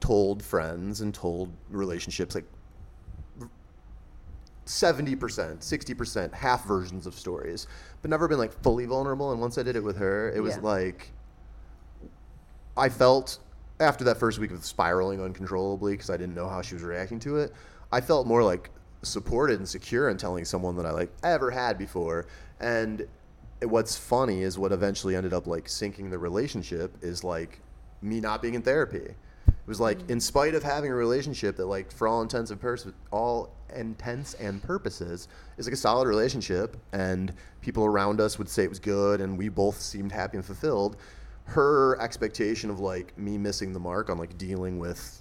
told friends and told relationships like seventy percent, sixty percent, half versions of stories, but never been like fully vulnerable. And once I did it with her, it was Yeah. like I felt after that first week of spiraling uncontrollably because I didn't know how she was reacting to it. I felt more like supported and secure in telling someone that I like ever had before. And what's funny is what eventually ended up like sinking the relationship is like me not being in therapy. It was like mm. in spite of having a relationship that like for all intents and pers- all intents and purposes is like a solid relationship and people around us would say it was good and we both seemed happy and fulfilled her expectation of like me missing the mark on like dealing with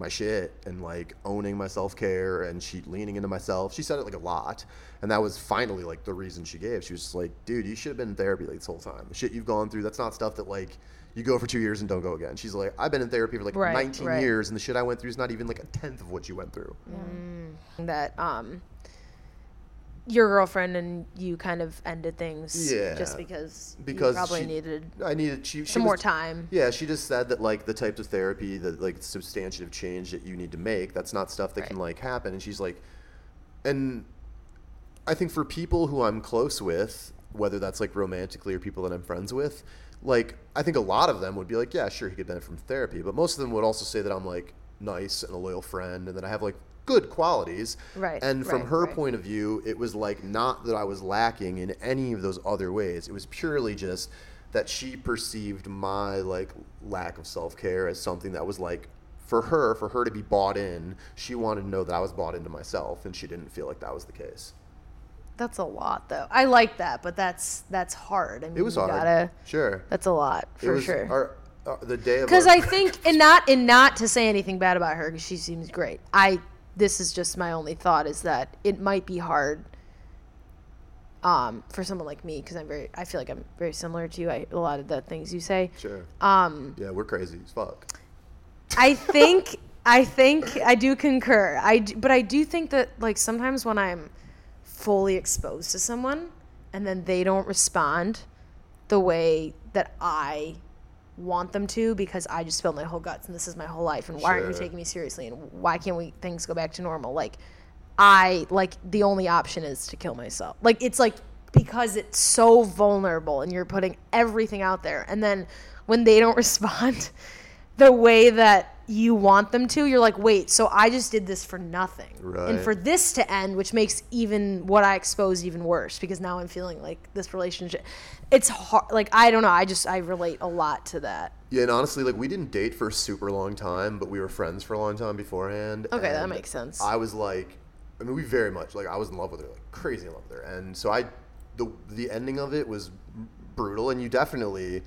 my shit and like owning my self care and she leaning into myself. She said it like a lot, and that was finally like the reason she gave. She was just like, "Dude, you should have been in therapy like this whole time. The shit you've gone through, that's not stuff that like you go for two years and don't go again." She's like, "I've been in therapy for like Right, 19 right. years, and the shit I went through is not even like a tenth of what you went through." that um your girlfriend and you kind of ended things Yeah. just because Because you probably she- needed I needed she, she some more time Yeah, she just said that like the types of therapy, the like substantive change that you need to make, that's not stuff that can like happen. And she's like, and I think for people who I'm close with, whether that's like romantically or people that I'm friends with, like I think a lot of them would be like, yeah, sure, he could benefit from therapy, but most of them would also say that I'm like nice and a loyal friend, and that I have like good qualities. Right, And from right, her right. point of view, it was like not that I was lacking in any of those other ways. It was purely just that she perceived my like lack of self care as something that was like for her, for her to be bought in, she wanted to know that I was bought into myself, and she didn't feel like that was the case. That's a lot, though. I like that, but that's that's hard. I mean, It was you hard. Gotta, Sure. that's a lot for was sure. Our, uh, the day of Because I think, and not and not to say anything bad about her, because she seems great. I this is just my only thought is that it might be hard. Um, for someone like me, because I'm very, I feel like I'm very similar to you. I, a lot of the things you say. sure. Um, Yeah, we're crazy as fuck. I think I think I do concur. I d- but I do think that like sometimes when I'm fully exposed to someone and then they don't respond the way that I want them to because I just spilled my whole guts and this is my whole life. And why aren't you taking me seriously? And why can't we things go back to normal? Like I like the only option is to kill myself. Like it's like because it's so vulnerable and you're putting everything out there. And then when they don't respond the way that you want them to, you're like, wait, so I just did this for nothing. And for this to end, which makes even what I exposed even worse because now I'm feeling like this relationship it's hard like I don't know, I just I relate a lot to that. Yeah, and honestly, like we didn't date for a super long time, but we were friends for a long time beforehand. Okay, that makes sense. I was like, I mean, we very much like I was in love with her, like crazy in love with her, and so I, the the ending of it was brutal, and you definitely,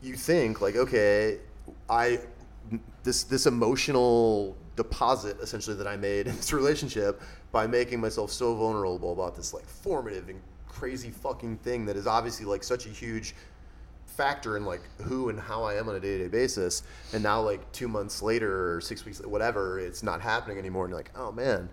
you think like, okay, I, this this emotional deposit essentially that I made in this relationship by making myself so vulnerable about this like formative and crazy fucking thing that is obviously like such a huge factor in like who and how I am on a day to day basis. And now, like two months later or six weeks, whatever, it's not happening anymore. And you're like, oh man,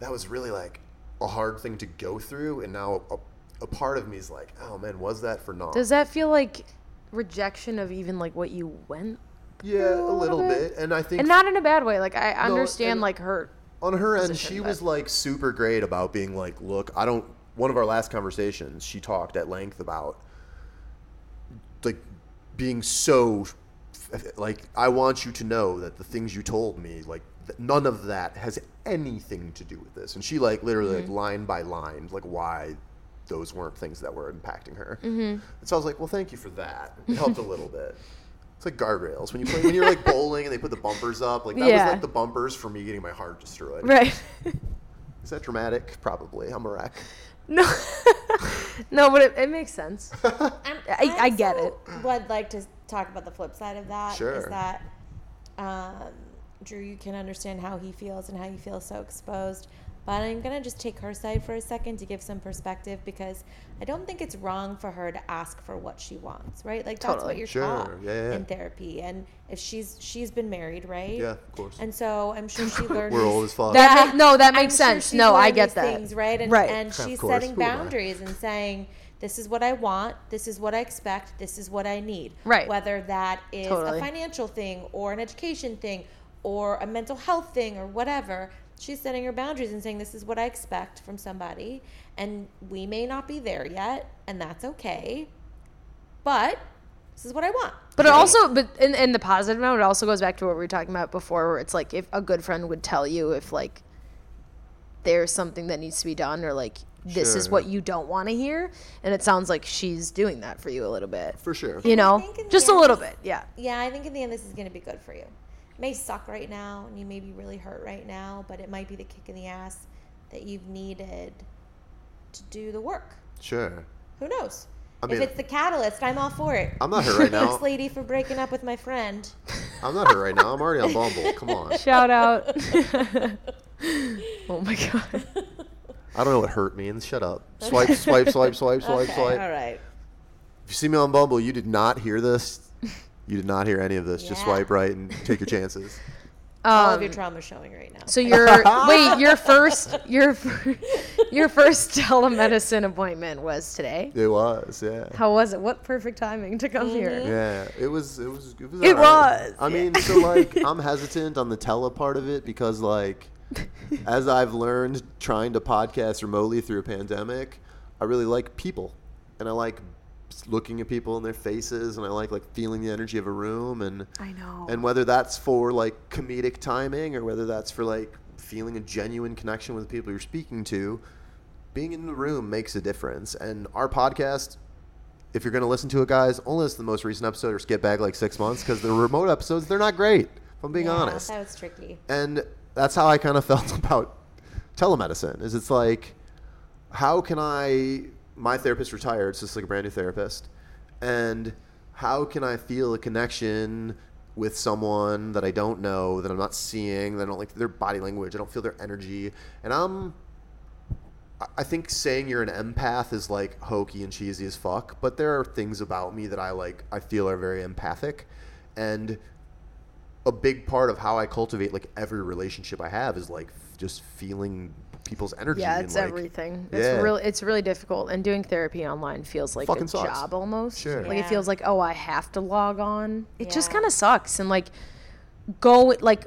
that was really like a hard thing to go through. And now a, a part of me is like, oh man, was that for naught? Does that feel like rejection of even like what you went yeah, a little bit? And I think and not in a bad way. Like I understand and- like her on her end, position, she but- was like super great about being like, look, I don't. One of our last conversations, she talked at length about like being so like I want you to know that the things you told me, like th- none of that has anything to do with this. And she like literally Mm-hmm. like line by line, like why those weren't things that were impacting her. Mm-hmm. And so I was like, well, thank you for that. It helped a little bit. It's like guardrails when you play when you're like bowling and they put the bumpers up. Like that Yeah. was like the bumpers for me getting my heart destroyed. right. Is that dramatic? Probably. I'm a wreck. no, no, but it, it makes sense. I, I get it. Would like to talk about the flip side of that. Is Sure. Is that um, Drew? You can understand how he feels and how you feel so exposed. But I'm gonna just take her side for a second to give some perspective because I don't think it's wrong for her to ask for what she wants, right? Like that's Totally. what you're Sure. taught Yeah, yeah, yeah. in therapy. And if she's she's been married, right? Yeah, of course. And so I'm sure she learned. We're old as fuck. That ma- no, that I'm makes sure sense. No, I get that. Things, right? And, Right. and she's setting Who boundaries and saying, "This is what I want. This is what I expect. This is what I need." Right. Whether that is Totally. a financial thing or an education thing or a mental health thing or whatever. She's setting her boundaries and saying, "This is what I expect from somebody, and we may not be there yet, and that's okay. But this is what I want." But it also, but in, in the positive note, it also goes back to what we were talking about before, where it's like if a good friend would tell you if like there's something that needs to be done, or like this is what you don't want to hear, and it sounds like she's doing that for you a little bit. For sure. You know, think in just a little bit, yeah. Yeah, I think in the end this is going to be good for you. It may suck right now, and you may be really hurt right now, but it might be the kick in the ass that you've needed to do the work. Sure. Who knows? I mean- if it's the catalyst, I'm all for it. I'm not hurt right now. Thanks, lady, for breaking up with my friend. I'm not hurt right now. I'm already on Bumble. Come on. Shout out. oh my god. I don't know what hurt means. Shut up. Swipe, swipe, swipe, swipe, swipe, okay, swipe. all right. If you see me on Bumble, you did not hear this. You did not hear any of this. Just Yeah. swipe right and take your chances. all of Um, your trauma showing right now. So your wait, your first your fir- your first telemedicine appointment was today. It was, yeah. How was it? What perfect timing to come here. Yeah, it was. It was. It was. It alright. was, I mean, so like, I'm hesitant on the tele part of it because, like, as I've learned trying to podcast remotely through a pandemic, I really like people, and I like looking at people in their faces, and I like like feeling the energy of a room, and I know. and whether that's for like comedic timing or whether that's for like feeling a genuine connection with the people you're speaking to, being in the room makes a difference. And our podcast, if you're going to listen to it, guys, only listen to the most recent episode or skip back like six months because the remote episodes, they're not great. If I'm being Yeah, honest. That was tricky. and that's how I kind of felt about telemedicine. Is it's like, how can I? My therapist retired, so it's like a brand new therapist, and how can I feel a connection with someone that I don't know, that I'm not seeing, that I don't like their body language, I don't feel their energy, and I'm. I- think saying you're an empath is like hokey and cheesy as fuck, but there are things about me that I like. I feel are very empathic, and a big part of how I cultivate like every relationship I have is like f- just feeling people's energy. Yeah, and, it's like, everything. It's yeah. really it's really difficult, and doing therapy online feels like Fucking a sucks. job almost. Sure. Like it feels like oh, I have to log on. It just kind of sucks, and like go like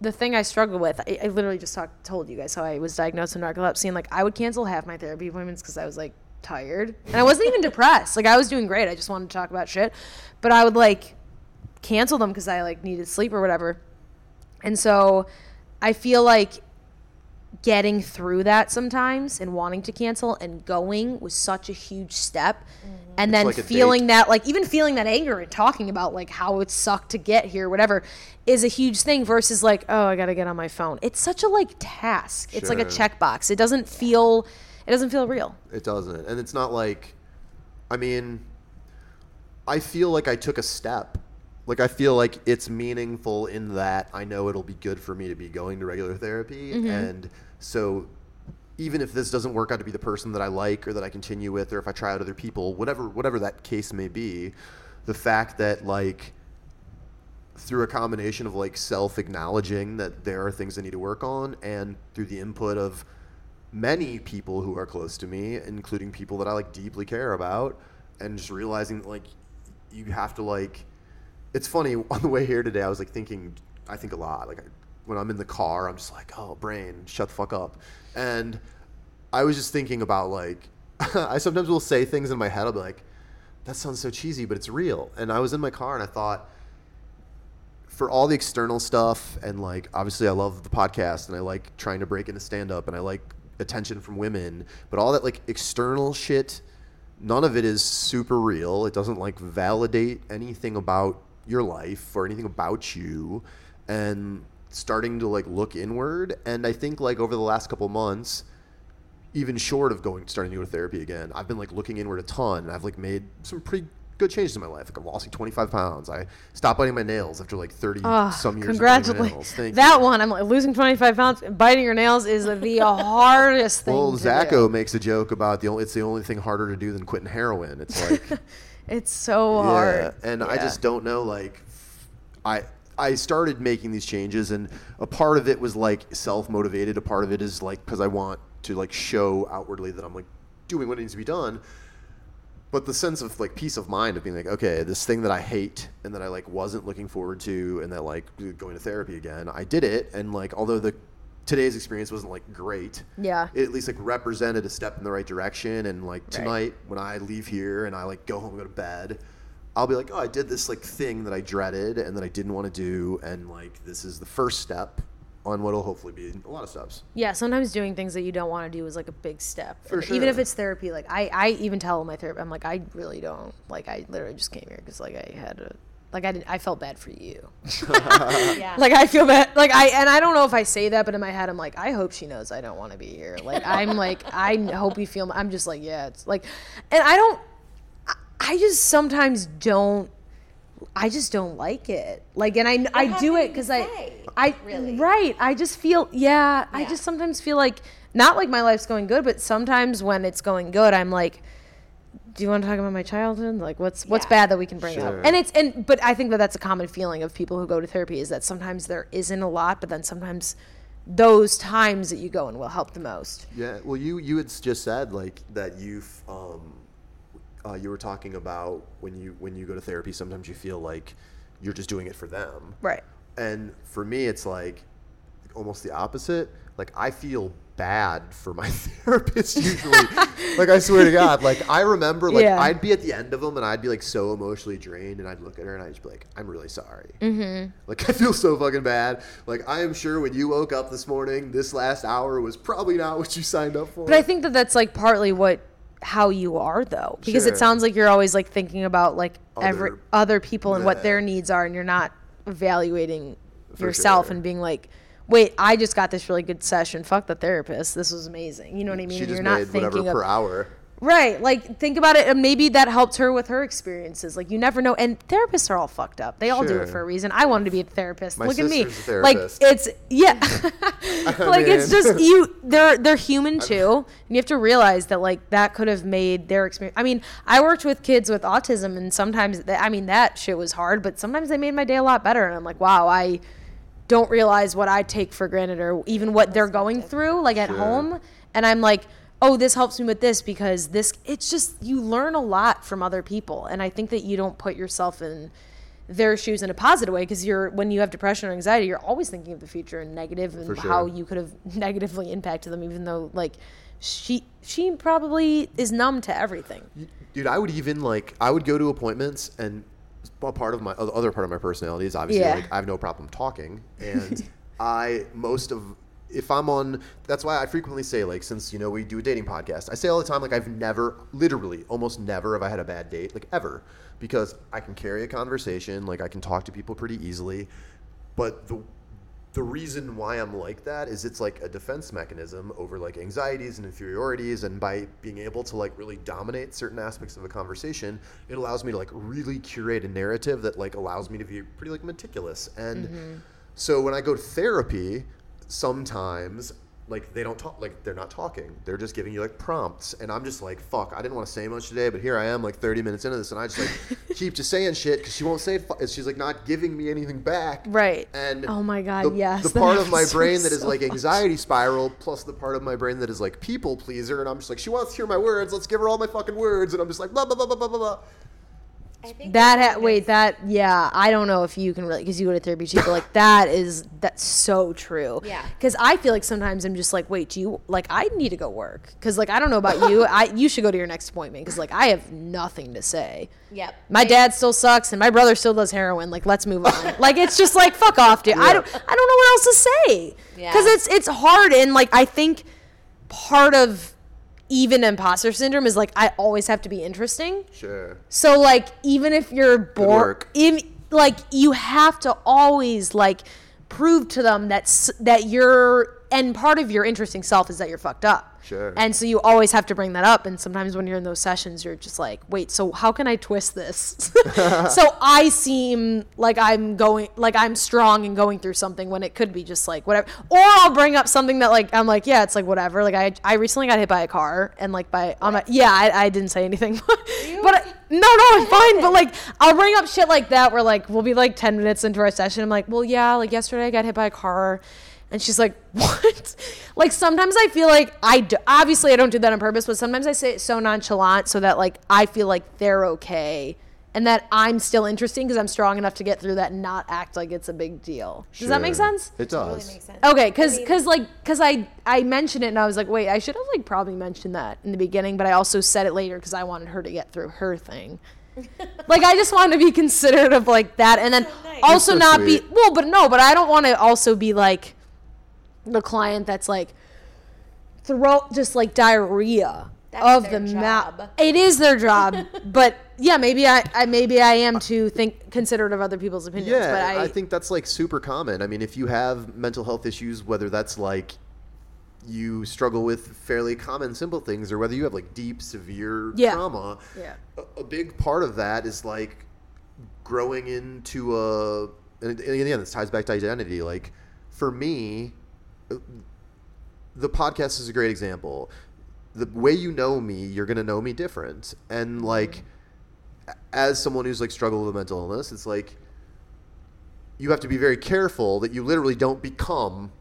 the thing I struggle with. I, I literally just talked told you guys how I was diagnosed with narcolepsy, and like I would cancel half my therapy appointments because I was like tired, and I wasn't even depressed. Like I was doing great. I just wanted to talk about shit, but I would like cancel them because I like needed sleep or whatever. And so I feel like getting through that sometimes and wanting to cancel and going was such a huge step. Mm-hmm. And then like feeling that like even feeling that anger and talking about like how it sucked to get here, whatever, is a huge thing versus like, oh, I gotta get on my phone. It's such a like task. It's like a Sure. checkbox. It doesn't feel it doesn't feel real. It doesn't, and it's not like, I mean, I feel like I took a step. Like I feel like it's meaningful in that I know it'll be good for me to be going to regular therapy, mm-hmm. and so even if this doesn't work out to be the person that I like or that I continue with, or if I try out other people, whatever whatever that case may be, the fact that like through a combination of like self acknowledging that there are things I need to work on and through the input of many people who are close to me, including people that I like deeply care about, and just realizing that, like you have to like. It's funny on the way here today. I was like thinking. I think a lot. Like I, when I'm in the car, I'm just like, oh, brain, shut the fuck up. And I was just thinking about like, I sometimes will say things in my head. I'll be like, that sounds so cheesy, but it's real. And I was in my car and I thought, for all the external stuff and like obviously I love the podcast and I like trying to break into stand up and I like attention from women, but all that like external shit, none of it is super real. It doesn't like validate anything about your life or anything about you and starting to like look inward and I think like over the last couple months even short of going starting to go to therapy again, I've been like looking inward a ton. and I've like made some pretty good changes in my life. Like I've lost like 25 pounds. I stopped biting my nails after like 30 Oh, some years. congratulations. That you. one, I'm like losing 25 pounds. Biting your nails is the hardest thing. Well, Zacho do. makes a joke about the only, it's the only thing harder to do than quitting heroin. It's like It's so yeah, hard. and I just don't know. Like, I I started making these changes, and a part of it was like self motivated. A part of it is like because I want to like show outwardly that I'm like doing what needs to be done. But the sense of like peace of mind of being like, okay, this thing that I hate and that I like wasn't looking forward to, and that like going to therapy again, I did it, and like although the today's experience wasn't like great, Yeah. it at least like represented a step in the right direction. And like tonight, when I leave here and I like go home and go to bed, I'll be like, oh, I did this like thing that I dreaded and that I didn't want to do, and like this is the first step on what will hopefully be a lot of steps. Yeah, sometimes doing things that you don't want to do is like a big step. For And Even if it's therapy, like I, I even tell my therapist, I'm like, I really don't. Like, I literally just came here because like I had a, like I did, I felt bad for you. yeah. like I feel bad. Like I, and I don't know if I say that, but in my head, I'm like, I hope she knows I don't want to be here. Like I'm like, I hope you feel. I'm just like, yeah, it's like, and I don't. I- I just sometimes don't. I just don't like it. Like, and I, I do it because I, I really? right. I just feel, yeah, I just sometimes feel like not like my life's going good, but sometimes when it's going good, I'm like, do you want to talk about my childhood? Like, what's what's Yeah. bad that we can bring Sure. up? And it's and but I think that that's a common feeling of people who go to therapy is that sometimes there isn't a lot, but then sometimes those times that you go in will help the most. Yeah, well, you you had just said like that you've um, uh, you were talking about when you when you go to therapy, sometimes you feel like you're just doing it for them. Right. And for me, it's like almost the opposite. Like I feel bad for my therapist usually. like I swear to God, like I remember, like Yeah. I'd be at the end of them and I'd be like so emotionally drained, and I'd look at her and I'd just be like, "I'm really sorry." Mm-hmm. Like I feel so fucking bad. Like I am sure when you woke up this morning, this last hour was probably not what you signed up for. But I think that that's like partly what how you are though, because Sure. it sounds like you're always like thinking about like every Other- other people and what their needs are, and you're not evaluating For yourself sure. and being like, wait, I just got this really good session. Fuck the therapist. This was amazing. You know what I mean? she And just You're not made whatever thinking of per hour. Right. Like think about it and maybe that helped her with her experiences. Like you never know and therapists are all fucked up. They all do it for a reason. I wanted to be a therapist. My Look at me. Like it's yeah. like it's just you they're they're human too. And you have to realize that like that could have made their experience I mean, I worked with kids with autism and sometimes th- I mean that shit was hard, but sometimes they made my day a lot better and I'm like, wow, I don't realize what I take for granted or even what they're going through like at Sure. home. And I'm like oh this helps me with this because this it's just you learn a lot from other people. And I think that you don't put yourself in their shoes in a positive way because you're when you have depression or anxiety you're always thinking of the future and negative and For how you could have negatively impacted them even though like she she probably is numb to everything. Dude, I would even like I would go to appointments and a part of my other part of my personality is obviously Yeah. like I have no problem talking. And I most of if I'm on that's why I frequently say like since you know we do a dating podcast I say all the time like I've never literally almost never have I had a bad date like ever. Because I can carry a conversation like I can talk to people pretty easily. But the the reason why I'm like that is it's like a defense mechanism over like anxieties and inferiorities and by being able to like really dominate certain aspects of a conversation it allows me to like really curate a narrative that like allows me to be pretty like meticulous. And mm-hmm. so when I go to therapy sometimes like they don't talk like they're not talking. They're just giving you like prompts. And i'm just like fuck i didn't want to say much today but here i am like 30 minutes into this and i just like keep just saying shit because she won't say it fu- she's like not giving me anything back. Right. And oh my god the, yes. the part of my brain that is so like much. anxiety spiral plus the part of my brain that is like people pleaser and i'm just like she wants to hear my words let's give her all my fucking words and i'm just like blah blah blah blah blah blah blah I think That ha- wait that yeah I don't know if you can really because you go to therapy too but like that is that's so true. Yeah. because I feel like sometimes I'm just like wait do you like I need to go work. Because like I don't know about you I you should go to your next appointment because like I have nothing to say. Yep. my I- dad still sucks and my brother still does heroin like let's move on. Like it's just like fuck off dude. I don't I don't know what else to say. Because Yeah. it's it's hard and like I think part of even imposter syndrome is like I always have to be interesting. Sure. So like even if you're bored, like you have to always like prove to them that that you're and part of your interesting self is that you're fucked up. Sure. And so you always have to bring that up and sometimes when you're in those sessions you're just like, "Wait, so how can I twist this?" so I seem like I'm going like I'm strong and going through something when it could be just like whatever. Or I'll bring up something that like I'm like, "Yeah, it's like whatever." Like I I recently got hit by a car and like by on my yeah, I, I didn't say anything. but I, no, no, I'm fine. But like, I'll bring up shit like that where like we'll be like ten minutes into our session. I'm like, well, yeah, like yesterday I got hit by a car, and she's like, what? like sometimes I feel like I do, obviously I don't do that on purpose, but sometimes I say it so nonchalant so that like I feel like they're okay. And that I'm still interesting because I'm strong enough to get through that and not act like it's a big deal. Does that make Sure. sense? It Totally does. makes sense. Okay, because mean- because like because I I mentioned it and I was like, wait, I should have like probably mentioned that in the beginning, but I also said it later because I wanted her to get through her thing. like I just wanted to be considerate of like that, and then So nice. also so not sweet. be well, but no, but I don't want to also be like the client that's like throw just like diarrhea That's of their the mouth. job. It is their job, but yeah, maybe I, I maybe I am to think considerate of other people's opinions. Yeah, but I, I, think that's like super common. I mean, if you have mental health issues, whether that's like you struggle with fairly common simple things or whether you have like deep severe Yeah. trauma, Yeah. a, a big part of that is like growing into a and and again this ties back to identity. Like for me, the podcast is a great example. The way you know me, you're gonna know me different, and like as someone who's like struggled with mental illness, it's like you have to be very careful that you literally don't become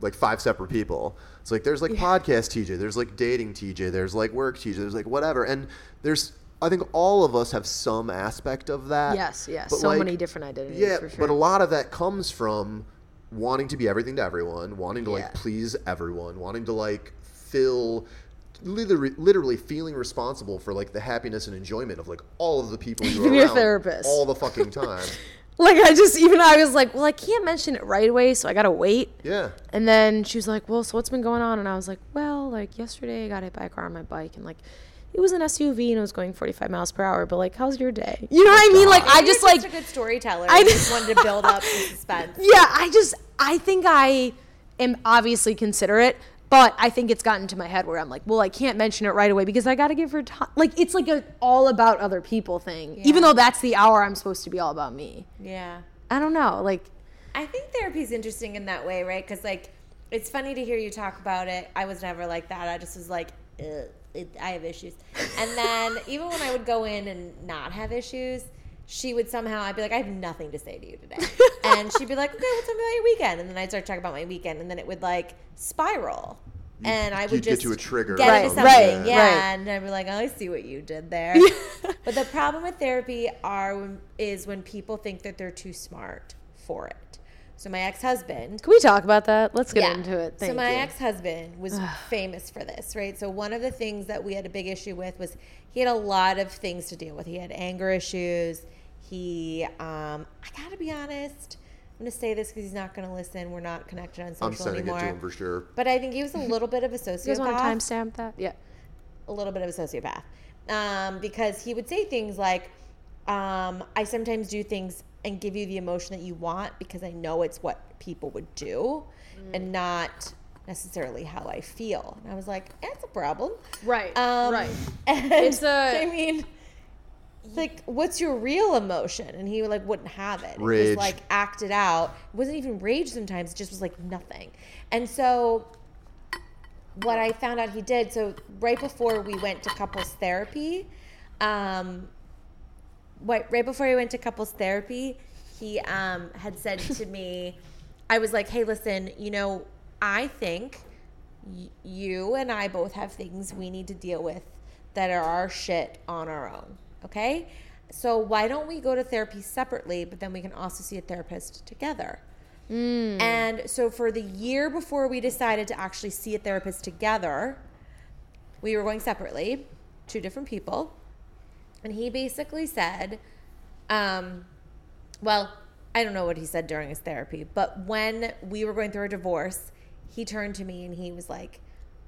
like five separate people. It's like there's like podcast TJ, there's like dating TJ, there's like work TJ, there's like whatever, and there's I think all of us have some aspect of that. yes, yes, so like, many different identities. Yeah, for sure. but a lot of that comes from wanting to be everything to everyone, wanting to Yeah. like please everyone, wanting to like fill literally, literally feeling responsible for like the happiness and enjoyment of like all of the people you're Even your therapist. all the fucking time. Like I just even I was like, well, I can't mention it right away, so I gotta wait. yeah. And then she was like, well, so what's been going on? And I was like, well, like yesterday I got hit by a car on my bike, and like it was an SUV and it was going 45 miles per hour, but like, how's your day? You know what I mean? Oh like, I You're just like, a good storyteller. I I just wanted to build up the suspense. yeah, I just, I think I am obviously considerate, but I think it's gotten to my head where I'm like, well, I can't mention it right away because I got to give her time. Like, it's like a all about other people thing, even though that's the hour I'm supposed to be all about me. Yeah. I don't know. Like, I think therapy is interesting in that way, right? Because like, it's funny to hear you talk about it. I was never like that. I just was like, Ugh, Uh, it, I have issues. And then even when I would go in and not have issues, she would somehow I'd be like, I have nothing to say to you today, and she'd be like, Okay, what's me about your weekend, and then I'd start talking about my weekend, and then it would like spiral. And I would you'd get to a trigger get into something. Right, yeah. right. And I'd be like, "Oh, I see what you did there." but the problem with therapy are when, is when people think that they're too smart for it. So my ex-husband, can we talk about that? Let's get yeah. into it. Thank so my you. ex-husband was famous for this, right? So one of the things that we had a big issue with was he had a lot of things to deal with. He had anger issues. He, um, I gotta be honest. I'm gonna say this because he's not gonna listen. We're not connected on social I'm sending anymore. it to him for sure. But I think he was a little bit of a you guys want to sociopath timestamp that? Yeah. a little bit of a sociopath um, because he would say things like, um, I sometimes do things and give you the emotion that you want because I know it's what people would do and not necessarily how I feel. And I was like, that's a problem. Right. Um, right. And It's a- I mean, like, what's your real emotion? And he like wouldn't have it. It was Rage. like acted out. It wasn't even rage sometimes. It just was like nothing. And so what I found out he did, so right before we went to couples therapy, um, right, right before he went to couples therapy, he um, had said to me, I was like, hey, listen, you know, I think y- you and I both have things we need to deal with that are our shit on our own. Okay? So why don't we go to therapy separately, but then we can also see a therapist together? And so for the year before we decided to actually see a therapist together, we were going separately, two different people. And he basically said, um, well, I don't know what he said during his therapy, but when we were going through a divorce, he turned to me and he was like,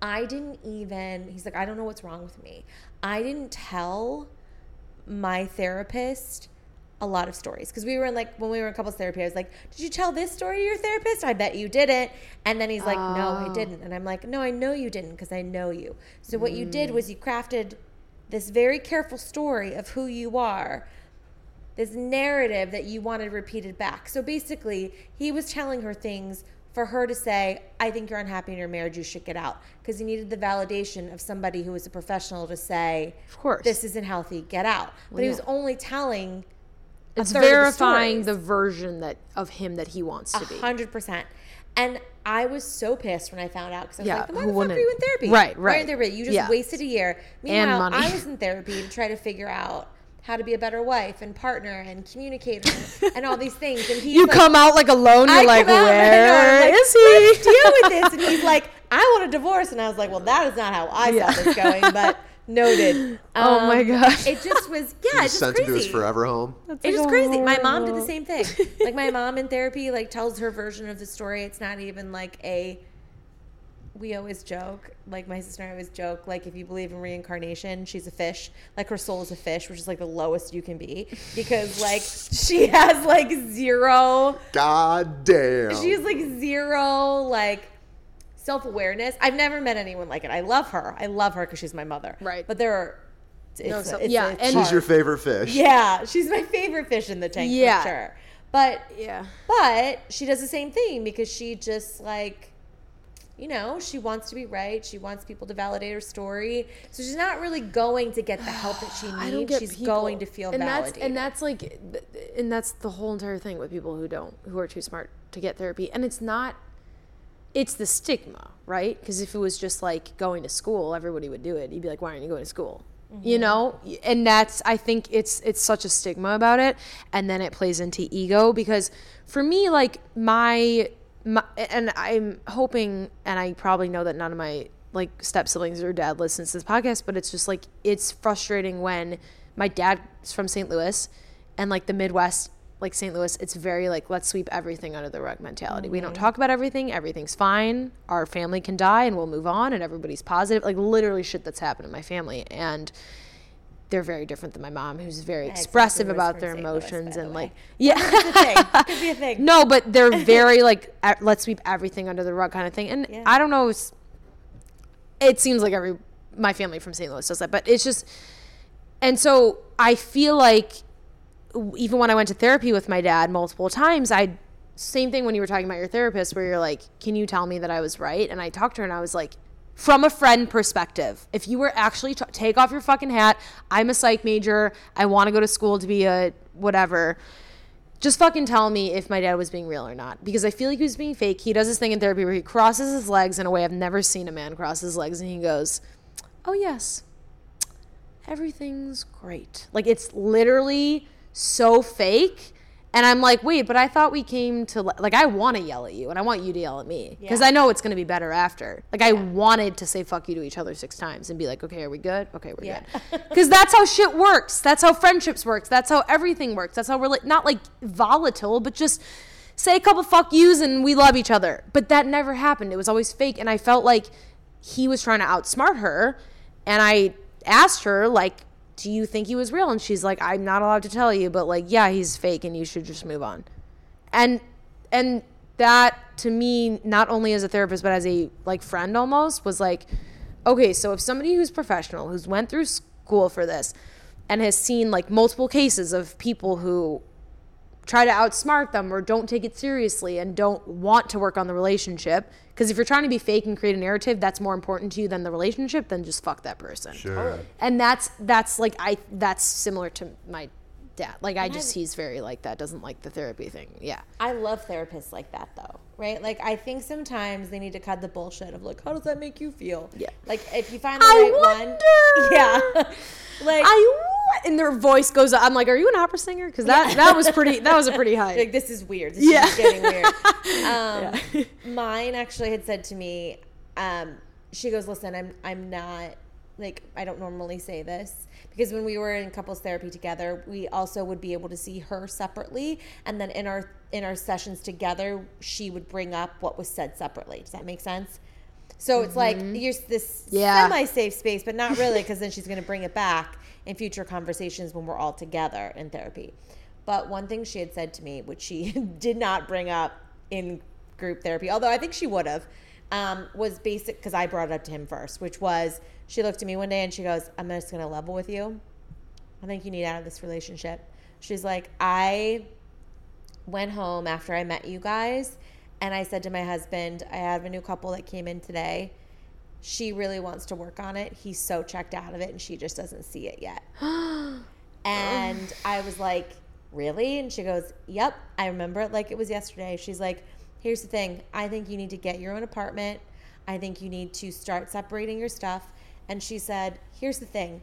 I didn't even, he's like, I don't know what's wrong with me. I didn't tell my therapist a lot of stories. Because we were in like when we were in couples therapy i was like did you tell this story to your therapist? I bet you didn't. And then he's like no i Oh. didn't. And i'm like no i know you didn't because i know you. So what you did was you crafted this very careful story of who you are this narrative that you wanted repeated back so basically he was telling her things for her to say i think you're unhappy in your marriage you should get out because he needed the validation of somebody who was a professional to say Of course. this isn't healthy get out but he was yeah. only telling it's of the verifying the version that of him that he wants to be. hundred percent. And I was so pissed when I found out because I was Yeah, like, "Why the fuck are you in therapy? Right, Why right. in therapy? You just Yeah. wasted a year. Meanwhile, money. I was in therapy to try to figure out how to be a better wife and partner and communicator and all these things. And he's You like, come out like alone. You're I like, come out and I know, where like, is he? Let's deal with this. And he's like, I want a divorce. And I was like, well, that is not how I Yeah. saw this going, but noted. Oh my Um, gosh. It just was, He yeah, it's just sent crazy. to his forever home. It's just crazy. My mom did the same thing. Like my mom in therapy, like tells her version of the story. It's not even like a. We always joke, like my sister and I always joke, like if you believe in reincarnation, she's a fish. Like her soul is a fish, which is like the lowest you can be, because like she has like zero. God damn. She's like zero like self awareness. I've never met anyone like it. I love her. I love her because she's my mother. Right. But there are. It's, No, it's, so- it's- yeah, it's and- She's hard. your favorite fish. Yeah, she's my favorite fish in the tank Yeah. for sure. But Yeah. but she does the same thing because she just like you know, she wants to be right. She wants people to validate her story. So she's not really going to get the help that she I don't needs. get She's people- going to feel and validated. That's, and that's like, and that's the whole entire thing with people who don't, who are too smart to get therapy. And it's not, it's the stigma, right? Because if it was just like going to school, everybody would do it. You'd be like, why aren't you going to school? You Mm-hmm. know, and that's I think it's it's such a stigma about it, and then it plays into ego because for me, like my my and I'm hoping, and I probably know that none of my like step siblings or dad listens to this podcast, but it's just like it's frustrating when my dad's from St. Louis and like the Midwest like St. Louis, it's very like let's sweep everything under the rug mentality. We Mm-hmm. don't talk about everything. Everything's fine. Our family can die and we'll move on and everybody's positive. Like literally shit that's happened in my family and they're very different than my mom who's very exactly expressive about their St. Louis, emotions the and way. like yeah. A thing. Could be a thing. No, but they're very like let's sweep everything under the rug kind of thing. And Yeah. I don't know. It's, it seems like every my family from St. Louis does that, but it's just. And so I feel like even when I went to therapy with my dad multiple times, I same thing when you were talking about your therapist, where you're like, "Can you tell me that I was right?" And I talked to her, and I was like. From a friend perspective, if you were actually t- take off your fucking hat, I'm a psych major. I want to go to school to be a whatever just fucking tell me if my dad was being real or not because I feel like he was being fake. He does this thing in therapy where he crosses his legs in a way I've never seen a man cross his legs and he goes, "Oh yes. Everything's great." Like it's literally so fake. And I'm like, "Wait, but I thought we came to like I want to yell at you and I want you to yell at me because Yeah. I know it's going to be better after." Like I wanted to say fuck you to each other 6 times and be like, "Okay, are we good? Okay, we're Yeah. good." Because that's how shit works. That's how friendships works. That's how everything works. That's how we're like, not like volatile, but just say a couple fuck yous and we love each other. But that never happened. It was always fake. And I felt like he was trying to outsmart her. And I asked her, like, do you think he was real? And she's like, I'm not allowed to tell you, but like, yeah, he's fake and you should just move on. And and that to me, not only as a therapist, but as a like friend almost, was like, okay, so if somebody who's professional, who's went through school for this, and has seen like multiple cases of people who try to outsmart them or don't take it seriously and don't want to work on the relationship because if you're trying to be fake and create a narrative that's more important to you than the relationship then just fuck that person. Sure. and that's that's like i that's similar to my dad. Like i just he's very like that doesn't like the therapy thing. Yeah. I love therapists like that though, right? Like I think sometimes they need to cut the bullshit of like, how does that make you feel? Yeah. Like if you find the I right wonder. one, yeah. like i and their voice goes up i'm like are you an opera singer because that that was pretty that was a pretty high like this is weird. This Yeah. is getting weird. Um, Mine actually had said to me, um, she goes, "Listen, I'm I'm not like I don't normally say this because when we were in couples therapy together, we also would be able to see her separately, and then in our in our sessions together, she would bring up what was said separately. Does that make sense?" So it's like you're this Yeah. semi safe space, but not really because then she's going to bring it back in future conversations when we're all together in therapy. But one thing she had said to me, which she did not bring up in group therapy, although I think she would have, um, was basic because I brought it up to him first, which was she looked at me one day and she goes, I'm just going to level with you. I think you need out of this relationship. She's like, I went home after I met you guys and I said to my husband, I have a new couple that came in today. She really wants to work on it. He's so checked out of it and she just doesn't see it yet. and I was like, Really? And she goes, Yep, I remember it like it was yesterday. She's like, Here's the thing I think you need to get your own apartment. I think you need to start separating your stuff. And she said, Here's the thing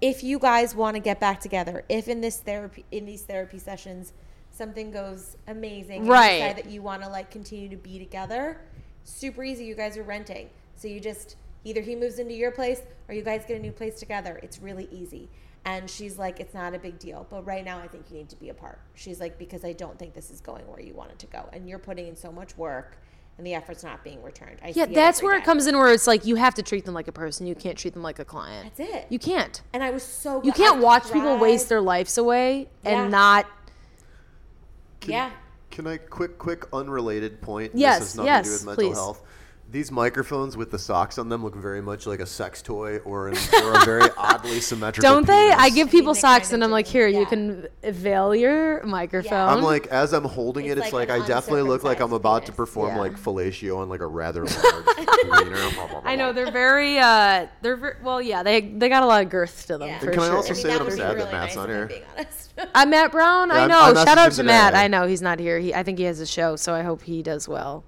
if you guys want to get back together, if in this therapy in these therapy sessions something goes amazing, and Right. decide that you want to like continue to be together, super easy. You guys are renting, so you just either he moves into your place or you guys get a new place together. It's really easy. And she's like, it's not a big deal, but right now I think you need to be apart. She's like, because I don't think this is going where you want it to go, and you're putting in so much work, and the effort's not being returned. I yeah that's every where it comes in where it's like you have to treat them like a person you can't treat them like a client That's it. you can't and I was so you can't watch people waste their lives away Yeah. and not yeah. Can I quick, quick, unrelated point? Yes, This has nothing yes, to do with mental please. health. These microphones with the socks on them look very much like a sex toy or, an, or a very oddly symmetrical. Don't they? I give people they socks kinda and I'm like, do, here, you yeah. can veil your microphone. I'm like, as I'm holding it, It's it's like like, an I definitely look like I'm uncircumcised about to penis. perform Yeah. like fellatio on like a rather large wiener. I know they're very, uh, they're ver- well, yeah, they they got a lot of girth to them Yeah. for can I sure. also say that I'm would be sad that Matt's nice not if I'm here? being honest. I'm Matt Brown. Yeah, I I- know. I Shout messaged out him to Matt. today. I know he's not here. He, I think he has a show, so I hope he does well.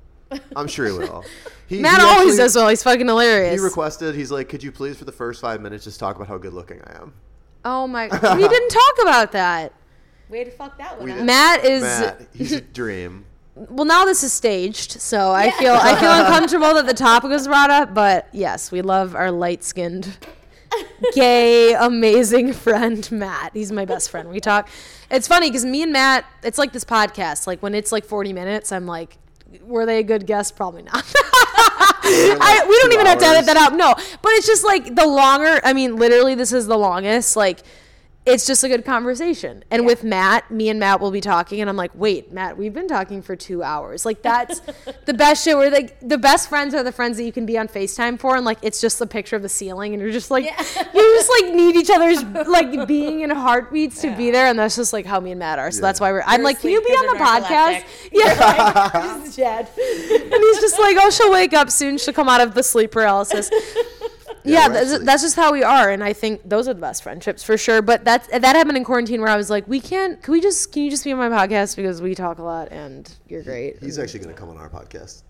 I'm sure he will. He, Matt he always actually- does well. He's fucking hilarious. He requested. He's like, could you please for the first five minutes just talk about how good looking I am? oh my! we didn't talk about that. Way to fuck that one up. Matt is Matt, he's a dream. well. Now this is staged, so I feel I feel uncomfortable that the topic was brought up. But yes, we love our light skinned gay, amazing friend, Matt. He's my best friend. We talk. It's funny because me and Matt, it's like this podcast. Like when it's like 40 minutes, I'm like, were they a good guest? Probably not. I, we don't even have to edit that out. No, but it's just like the longer. I mean, literally, this is the longest. Like, it's just a good conversation. And with Matt, me and Matt will be talking, and I'm like, wait, Matt, we've been talking for two hours. Like, that's the best shit. Where like the best friends are the friends that you can be on Facetime for, and like it's just the picture of the ceiling, and you're just like, you just like need each other's like being and heartbeats to be there, and that's just like how me and Matt are. So that's why we're. I'm You're like, can you be on the podcast? narcoleptic. Yeah. Just dead. and he's just like, oh, she'll wake up soon. She'll come out of the sleep paralysis. Yeah, we're that's, actually- that's just how we are, and I think those are the best friendships for sure. But that's that happened in quarantine where I was like, we can't. Can we just? Can you just be on my podcast because we talk a lot and you're great. He's actually going to come on our podcast.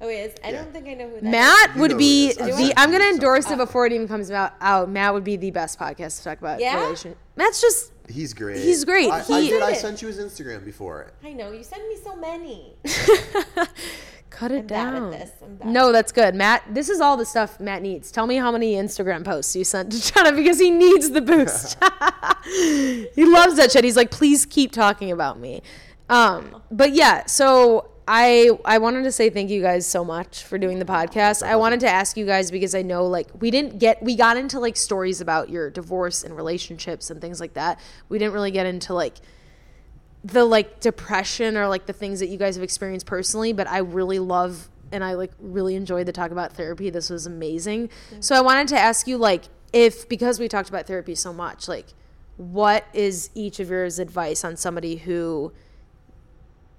Oh, he is. I don't think I know who that is. Matt You would be who it is. I've the. sent I'm gonna endorse it uh. before it even comes out. Out. Matt would be the best podcast to talk about Yeah? relation. Matt's just. He's great. He's great. I, I He- did. I Did it. sent you his Instagram before. I know you send me so many. Cut it I'm bad down. this. I'm. No, that's good. Matt, this is all the stuff Matt needs. Tell me how many Instagram posts you sent to Jenna because he needs the boost. he loves that shit. He's like, please keep talking about me. Um, but yeah, so I I wanted to say thank you guys so much for doing the podcast. I wanted to ask you guys because I know like we didn't get we got into like stories about your divorce and relationships and things like that. We didn't really get into like the like depression or like the things that you guys have experienced personally, but I really love and I like really enjoyed the talk about therapy. This was amazing. So I wanted to ask you like if because we talked about therapy so much, like what is each of yours advice on somebody who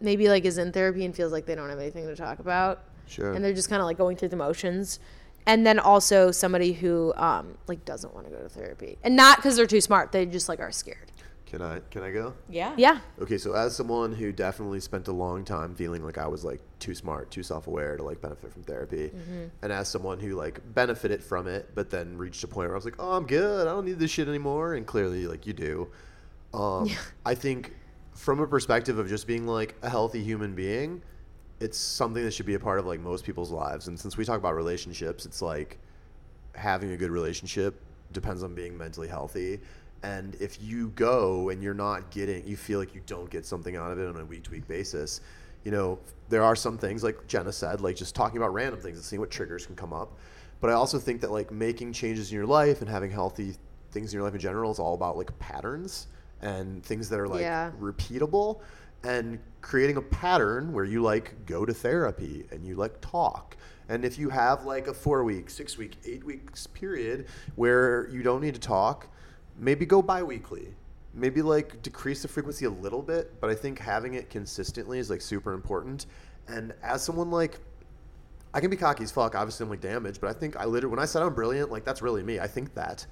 maybe like is in therapy and feels like they don't have anything to talk about Sure. and they're just kind of like going through the motions and then also somebody who um like doesn't want to go to therapy and not because they're too smart they just like are scared Can I? Can I go? Yeah. yeah Okay, so as someone who definitely spent a long time feeling like I was like too smart, too self-aware to like benefit from therapy, and as someone who like benefited from it, but then reached a point where I was like, "Oh, I'm good. I don't need this shit anymore," and clearly, like you do. Um, I think from a perspective of just being like a healthy human being, it's something that should be a part of like most people's lives. And since we talk about relationships, it's like having a good relationship depends on being mentally healthy. And if you go and you're not getting, you feel like you don't get something out of it on a week to week basis, you know, there are some things like Jenna said, like just talking about random things and seeing what triggers can come up. But I also think that like making changes in your life and having healthy things in your life in general is all about like patterns and things that are like Yeah. repeatable and creating a pattern where you like go to therapy and you like talk and if you have like a four week six week eight weeks period where you don't need to talk maybe go bi-weekly maybe like decrease the frequency a little bit but i think having it consistently is like super important and as someone like I can be cocky as fuck. Obviously, I'm like damaged, but I think I literally, when I said I'm brilliant, like that's really me. I think that,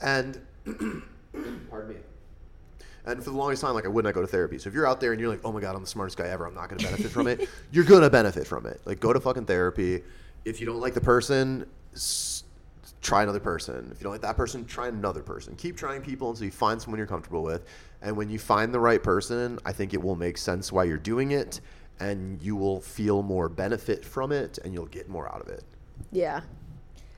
and pardon me. And for the longest time, like I would not go to therapy. So if you're out there and you're like, oh my god, I'm the smartest guy ever, I'm not going to benefit from it. You're going to benefit from it. Like go to fucking therapy. If you don't like the person, try another person. If you don't like that person, try another person. Keep trying people until you find someone you're comfortable with. And when you find the right person, I think it will make sense why you're doing it, and you will feel more benefit from it, and you'll get more out of it. yeah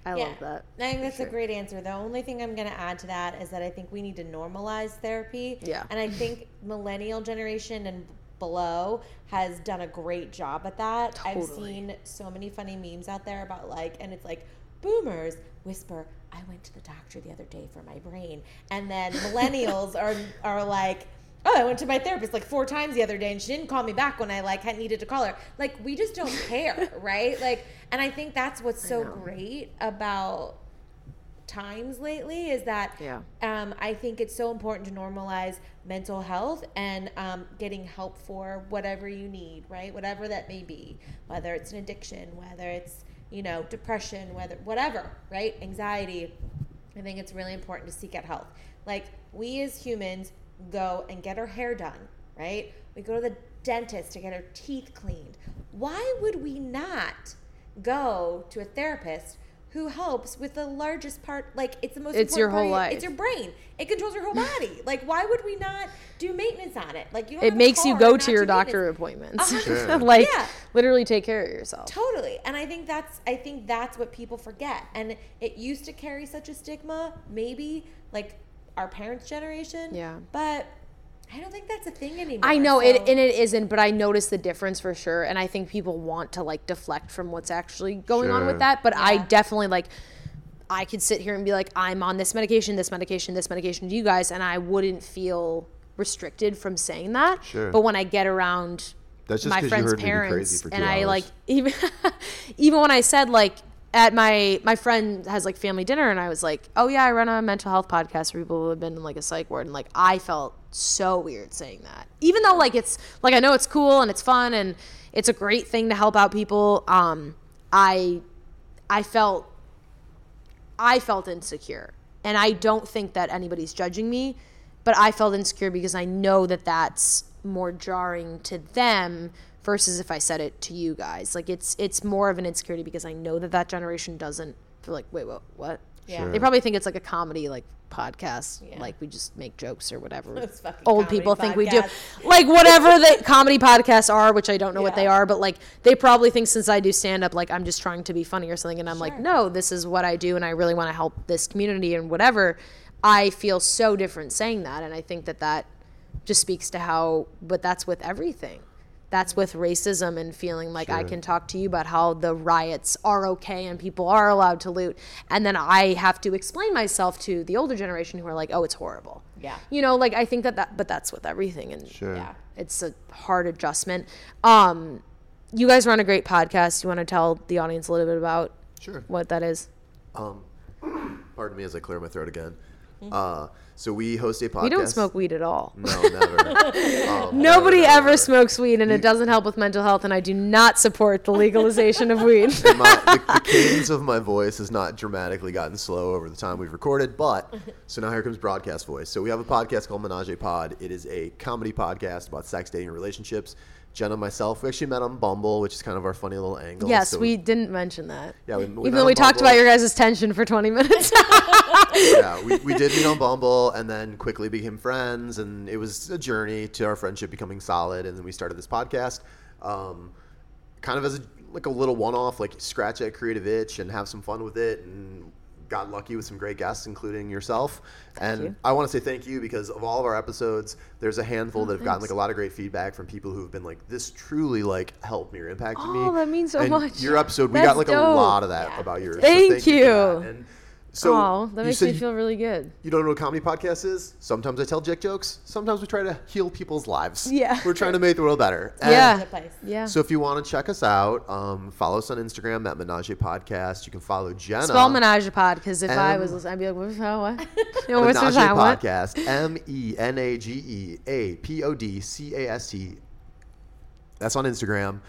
i Yeah. love that I think that's a great answer. The only thing I'm going to add to that is that I think we need to normalize therapy. Yeah. And I think millennial generation and below has done a great job at that. Totally. I've seen so many funny memes out there about like, and it's like, boomers whisper, I went to the doctor the other day for my brain. And then millennials are, are like, oh, I went to my therapist like four times the other day and she didn't call me back when I like had needed to call her. Like, we just don't care, right? Like, and I think that's what's so great about times lately is that Yeah. um, I think it's so important to normalize mental health and um, getting help for whatever you need, right? Whatever that may be, whether it's an addiction, whether it's you know depression, whether whatever, right? Anxiety. I think it's really important to seek out help. Like we as humans go and get our hair done, right? We go to the dentist to get our teeth cleaned. Why would we not go to a therapist who helps with the largest part. Like it's the most. It's important your part of whole life. It's your brain. It controls your whole mm. body. like why would we not do maintenance on it? Like you. Don't It makes you go to your doctor appointments. A hundred Sure. like Yeah. literally take care of yourself. Totally. And I think that's I think that's what people forget. And it used to carry such a stigma, maybe like our parents' generation. Yeah. But I don't think that's a thing anymore. I know it, and it isn't, but I notice the difference for sure. And I think people want to like deflect from what's actually going on with that. But I definitely like, I could sit here and be like, I'm on this medication, this medication, this medication to you guys, and I wouldn't feel restricted from saying that. Sure. But when I get around That's just my 'cause you friends' heard me crazy parents, for two and I like even even when I said like at my my friend has like family dinner and I was like, "Oh yeah, I run a mental health podcast for people who have been in like a psych ward." And like I felt so weird saying that. Even though like it's like I know it's cool and it's fun and it's a great thing to help out people, um I I felt I felt insecure. And I don't think that anybody's judging me, but I felt insecure because I know that that's more jarring to them versus if I said it to you guys. Like it's it's more of an insecurity because I know that that generation doesn't feel like, wait, what? What? Yeah. Sure. They probably think it's like a comedy like podcast, Yeah. like we just make jokes or whatever. Old people think we do, like whatever the comedy podcasts are, which I don't know what they are, but like they probably think since I do stand up, like I'm just trying to be funny or something, and I'm like, no, this is what I do, and I really want to help this community and whatever. I feel so different saying that, and I think that that just speaks to how, but that's with everything. That's with racism and feeling like I can talk to you about how the riots are okay and people are allowed to loot. And then I have to explain myself to the older generation who are like, oh, it's horrible. Yeah. You know, like I think that that, but that's with everything. And Sure. Yeah. it's a hard adjustment. Um, you guys run a great podcast. You want to tell the audience a little bit about Sure. what that is? Um, pardon me as I clear my throat again. Uh, so we host a podcast. We don't smoke weed at all. No, never. Um, Nobody never, ever never. smokes weed, and it doesn't help with mental health. And I do not support the legalization of weed. My, the, the cadence of my voice has not dramatically gotten slow over the time we've recorded, but so now here comes broadcast voice. So we have a podcast called Menage a Pod. It is a comedy podcast about sex, dating, and relationships. Jenna and myself, we actually met on Bumble, which is kind of our funny little angle. yes, So we didn't mention that. Yeah, we- we even though on we talked about your guys' tension for 20 minutes. yeah, we, we did meet on Bumble and then quickly became friends. And it was a journey to our friendship becoming solid. And then we started this podcast um, kind of as a, like a little one off, like scratch at creative itch and have some fun with it. And got lucky with some great guests, including yourself. and you. I want to say thank you because of all of our episodes, there's a handful oh, that have gotten Oh, like a lot of great feedback from people who've been like, this truly like helped me or impacted me. Oh, that means so And much. Your episode, we That's got like a lot of that Yeah. about yours. so Thank for you. That. And so oh, that makes me feel really good. you don't know what a comedy podcast is? Sometimes I tell dick jokes. Sometimes we try to heal people's lives. Yeah. We're trying to make the world better. And Yeah. Yeah. So if you want to check us out, um, follow us on Instagram at Menage Podcast. You can follow Jenna. Spell Menage Pod because if I M- was listening, I'd be like, what? How, what? You know, what's Menage the? Podcast. M E N A G E A P O D C A S T. That's on Instagram.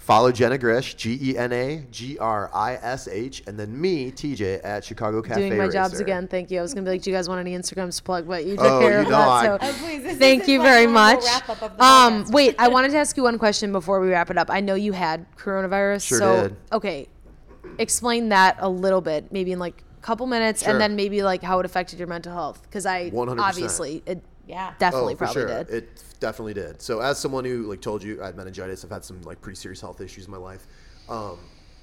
Follow Jenna Grish, G E N A G R I S H, and then me, TJ, at Chicago Cafe Doing my jobs again. Thank you. I was gonna be like, do you guys want any Instagrams to plug? But you took Oh, care you of know that. I- so Oh, please, this- thank you is my very normal much. wrap-up of the Um, wait, I wanted to ask you one question before we wrap it up. I know you had coronavirus. Sure so did. okay, explain that a little bit, maybe in like a couple minutes, Sure. and then maybe like how it affected your mental health. Because I 100%. obviously it Yeah. definitely oh, for probably sure. did. It definitely did. So as someone who like told you I had meningitis, I've had some like pretty serious health issues in my life. Um,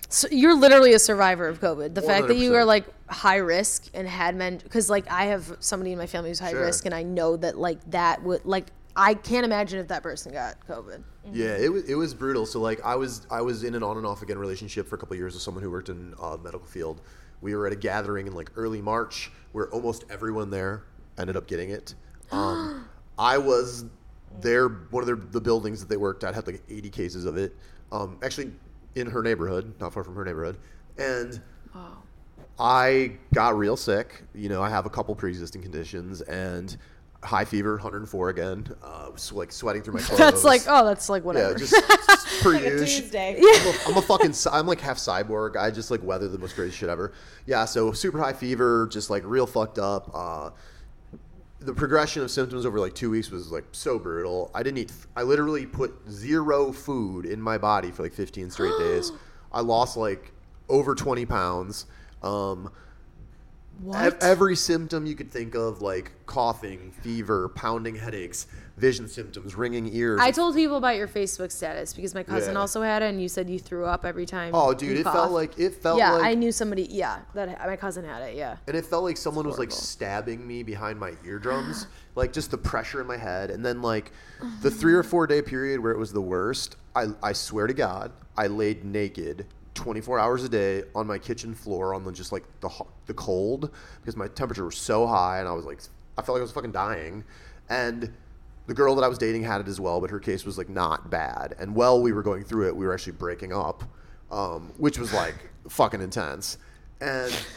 So you're literally a survivor of COVID. The fact that you are like high risk and had men, because like I have somebody in my family who's high Sure. risk, and I know that like that would like I can't imagine if that person got COVID. Yeah, it was it was brutal. So like I was I was in an on and off again relationship for a couple of years with someone who worked in uh, medical field. We were at a gathering in like early March where almost everyone there ended up getting it. Um, I was there. One of their, the buildings that they worked at had like 80 cases of it. Um, actually, in her neighborhood, not far from her neighborhood, and Wow. I got real sick. You know, I have a couple pre-existing conditions and high fever, 104 again. Uh, was, like sweating through my clothes. That's like oh, that's like Yeah, whatever. just, just per Like. Tuesday. I'm a, I'm a fucking, I'm like half cyborg. I just like weather the most crazy shit ever. Yeah, so super high fever, just like real fucked up. Uh, the progression of symptoms over like two weeks was like so brutal. I didn't eat. I literally put zero food in my body for like 15 straight days. I lost like over 20 pounds. Um, What? every symptom you could think of, like coughing, fever, pounding headaches, vision symptoms, ringing ears. I told people about your Facebook status because my cousin Yeah. also had it, and you said you threw up every time. oh, dude, it felt like it felt yeah, like I knew somebody. Yeah, that my cousin had it. Yeah. and it felt like someone was like stabbing me behind my eardrums like just the pressure in my head and then like the three or four day period where it was the worst i, I swear to god i laid naked 24 hours a day on my kitchen floor on the just like the the cold because my temperature was so high and i was like i felt like i was fucking dying and the girl that i was dating had it as well but her case was like not bad and while we were going through it we were actually breaking up um, which was like fucking intense and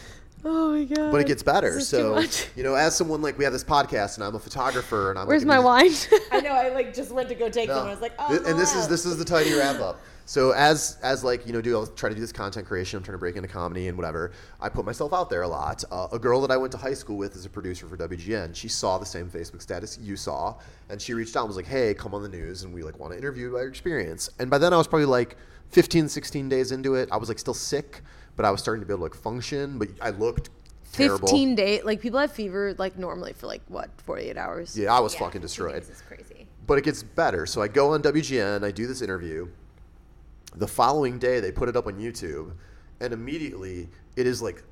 Oh my god. but it gets better. This is too So you know, as someone like we have this podcast, and I'm a photographer, and I'm Where's like, my wine? I know. I like just went to go take No. them. I was like, oh, Th- and this wow. is this is the tiny wrap up. So as as like you know, do I'll try to do this content creation. I'm trying to break into comedy and whatever. I put myself out there a lot. Uh, a girl that I went to high school with is a producer for WGN. She saw the same Facebook status you saw, and she reached out and was like, "Hey, come on the news, and we like want to interview you about your experience." And by then I was probably like 15, 16 days into it. I was like still sick, but I was starting to be able to like function. But I looked terrible. 15 day like people have fever like normally for like what 48 hours Yeah, I was Yeah, fucking destroyed. days is crazy. but it gets better. So I go on WGN, I do this interview. The following day, they put it up on YouTube, and immediately it is like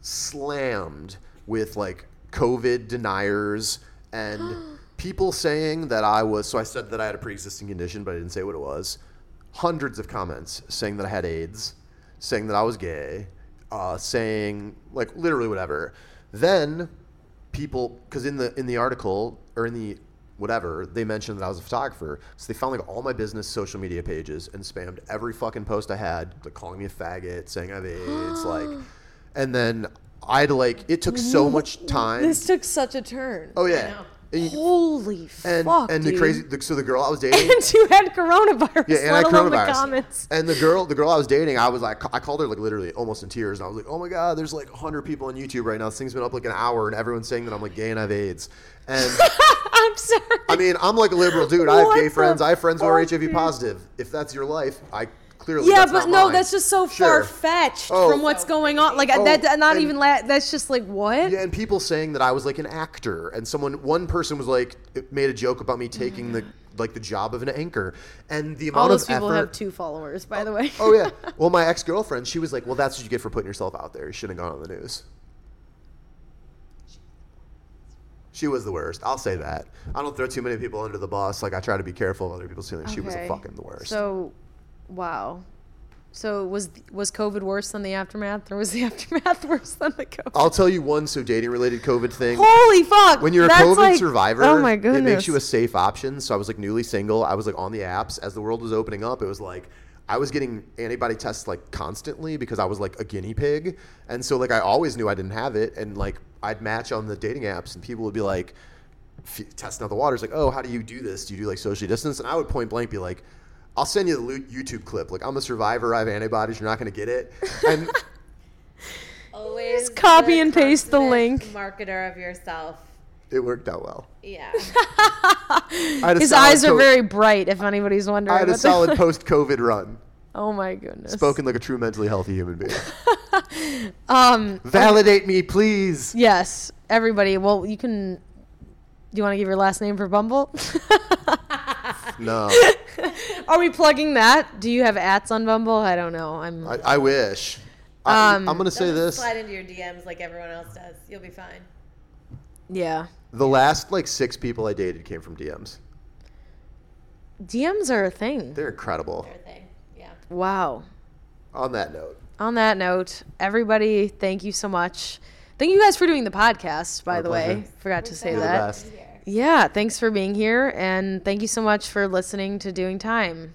slammed with like COVID deniers and people saying that I was. So I said that I had a pre existing condition, but I didn't say what it was. Hundreds of comments saying that I had AIDS, saying that I was gay, uh, saying like literally whatever. Then people because in the in the article or in the whatever they mentioned that I was a photographer. So they found like all my business social media pages and spammed every fucking post I had like calling me a faggot saying I have AIDS like and then I'd like it took so much time. This took such a turn. Oh yeah. Know. And, holy and, fuck and dude. the crazy the, so the girl I was dating and you had coronavirus yeah, and I the coronavirus. comments And the girl, the girl I was dating, I was like, I called her like literally almost in tears, and I was like, oh my god, there's like 100 people on YouTube right now. This thing's been up like an hour, and everyone's saying that I'm like gay and I have AIDS. And i'm sorry I mean, I'm like a liberal dude. I have What gay friends. I have friends who are HIV positive. If that's your life, I clearly yeah but no mine. that's just so Sure. far-fetched Oh. from what's going on like uh, Oh, that not even la- that's just like what Yeah, and people saying that I was like an actor, and someone, one person was like, made a joke about me taking the mm-hmm. like the job of an anchor, and the amount all those of people effort. have two followers by the way oh yeah. Well, my ex girlfriend, she was like, "Well, that's what you get for putting yourself out there. You shouldn't have gone on the news." She was the worst. I'll say that. I don't throw too many people under the bus. Like I try to be careful of other people's feelings. She was a fucking the worst. So, wow. So was was COVID worse than the aftermath, or was the aftermath worse than the COVID? I'll tell you one so dating related COVID thing. Holy fuck! when you're a COVID like- survivor, oh my it makes you a safe option. So I was like newly single. I was like on the apps as the world was opening up. It was like I was getting antibody tests like constantly because I was like a guinea pig, and so like I always knew I didn't have it, and like I'd match on the dating apps, and people would be like f- testing out the waters, like, oh, how do you do this? Do you do like socially distance? And I would point blank be like. I'll send you the YouTube clip. Like, I'm a survivor. I have antibodies. You're not going to get it. And Always Just copy and paste the consummate link. Marketer of yourself. it worked out well. Yeah. I had a His eyes are co- very bright. If anybody's wondering, I had a what the- solid post-COVID run. oh my goodness. Spoken like a true mentally healthy human being. Um. Validate me, please. Yes, everybody. Well, you can. Do you want to give your last name for Bumble? No, Are we plugging that? Do you have ats on Bumble? I don't know. I'm. I, I wish. I, Um, I'm gonna say this: Slide into your DMs like everyone else does. You'll be fine. yeah. the last like six people I dated came from DMs. DMs are a thing. They're incredible. Their thing. Yeah. Wow. On that note, On that note, everybody, thank you so much. Thank you guys for doing the podcast. By Our the way, pleasure. forgot to say you're the that. Yeah, thanks for being here, and thank you so much for listening to Doing Time.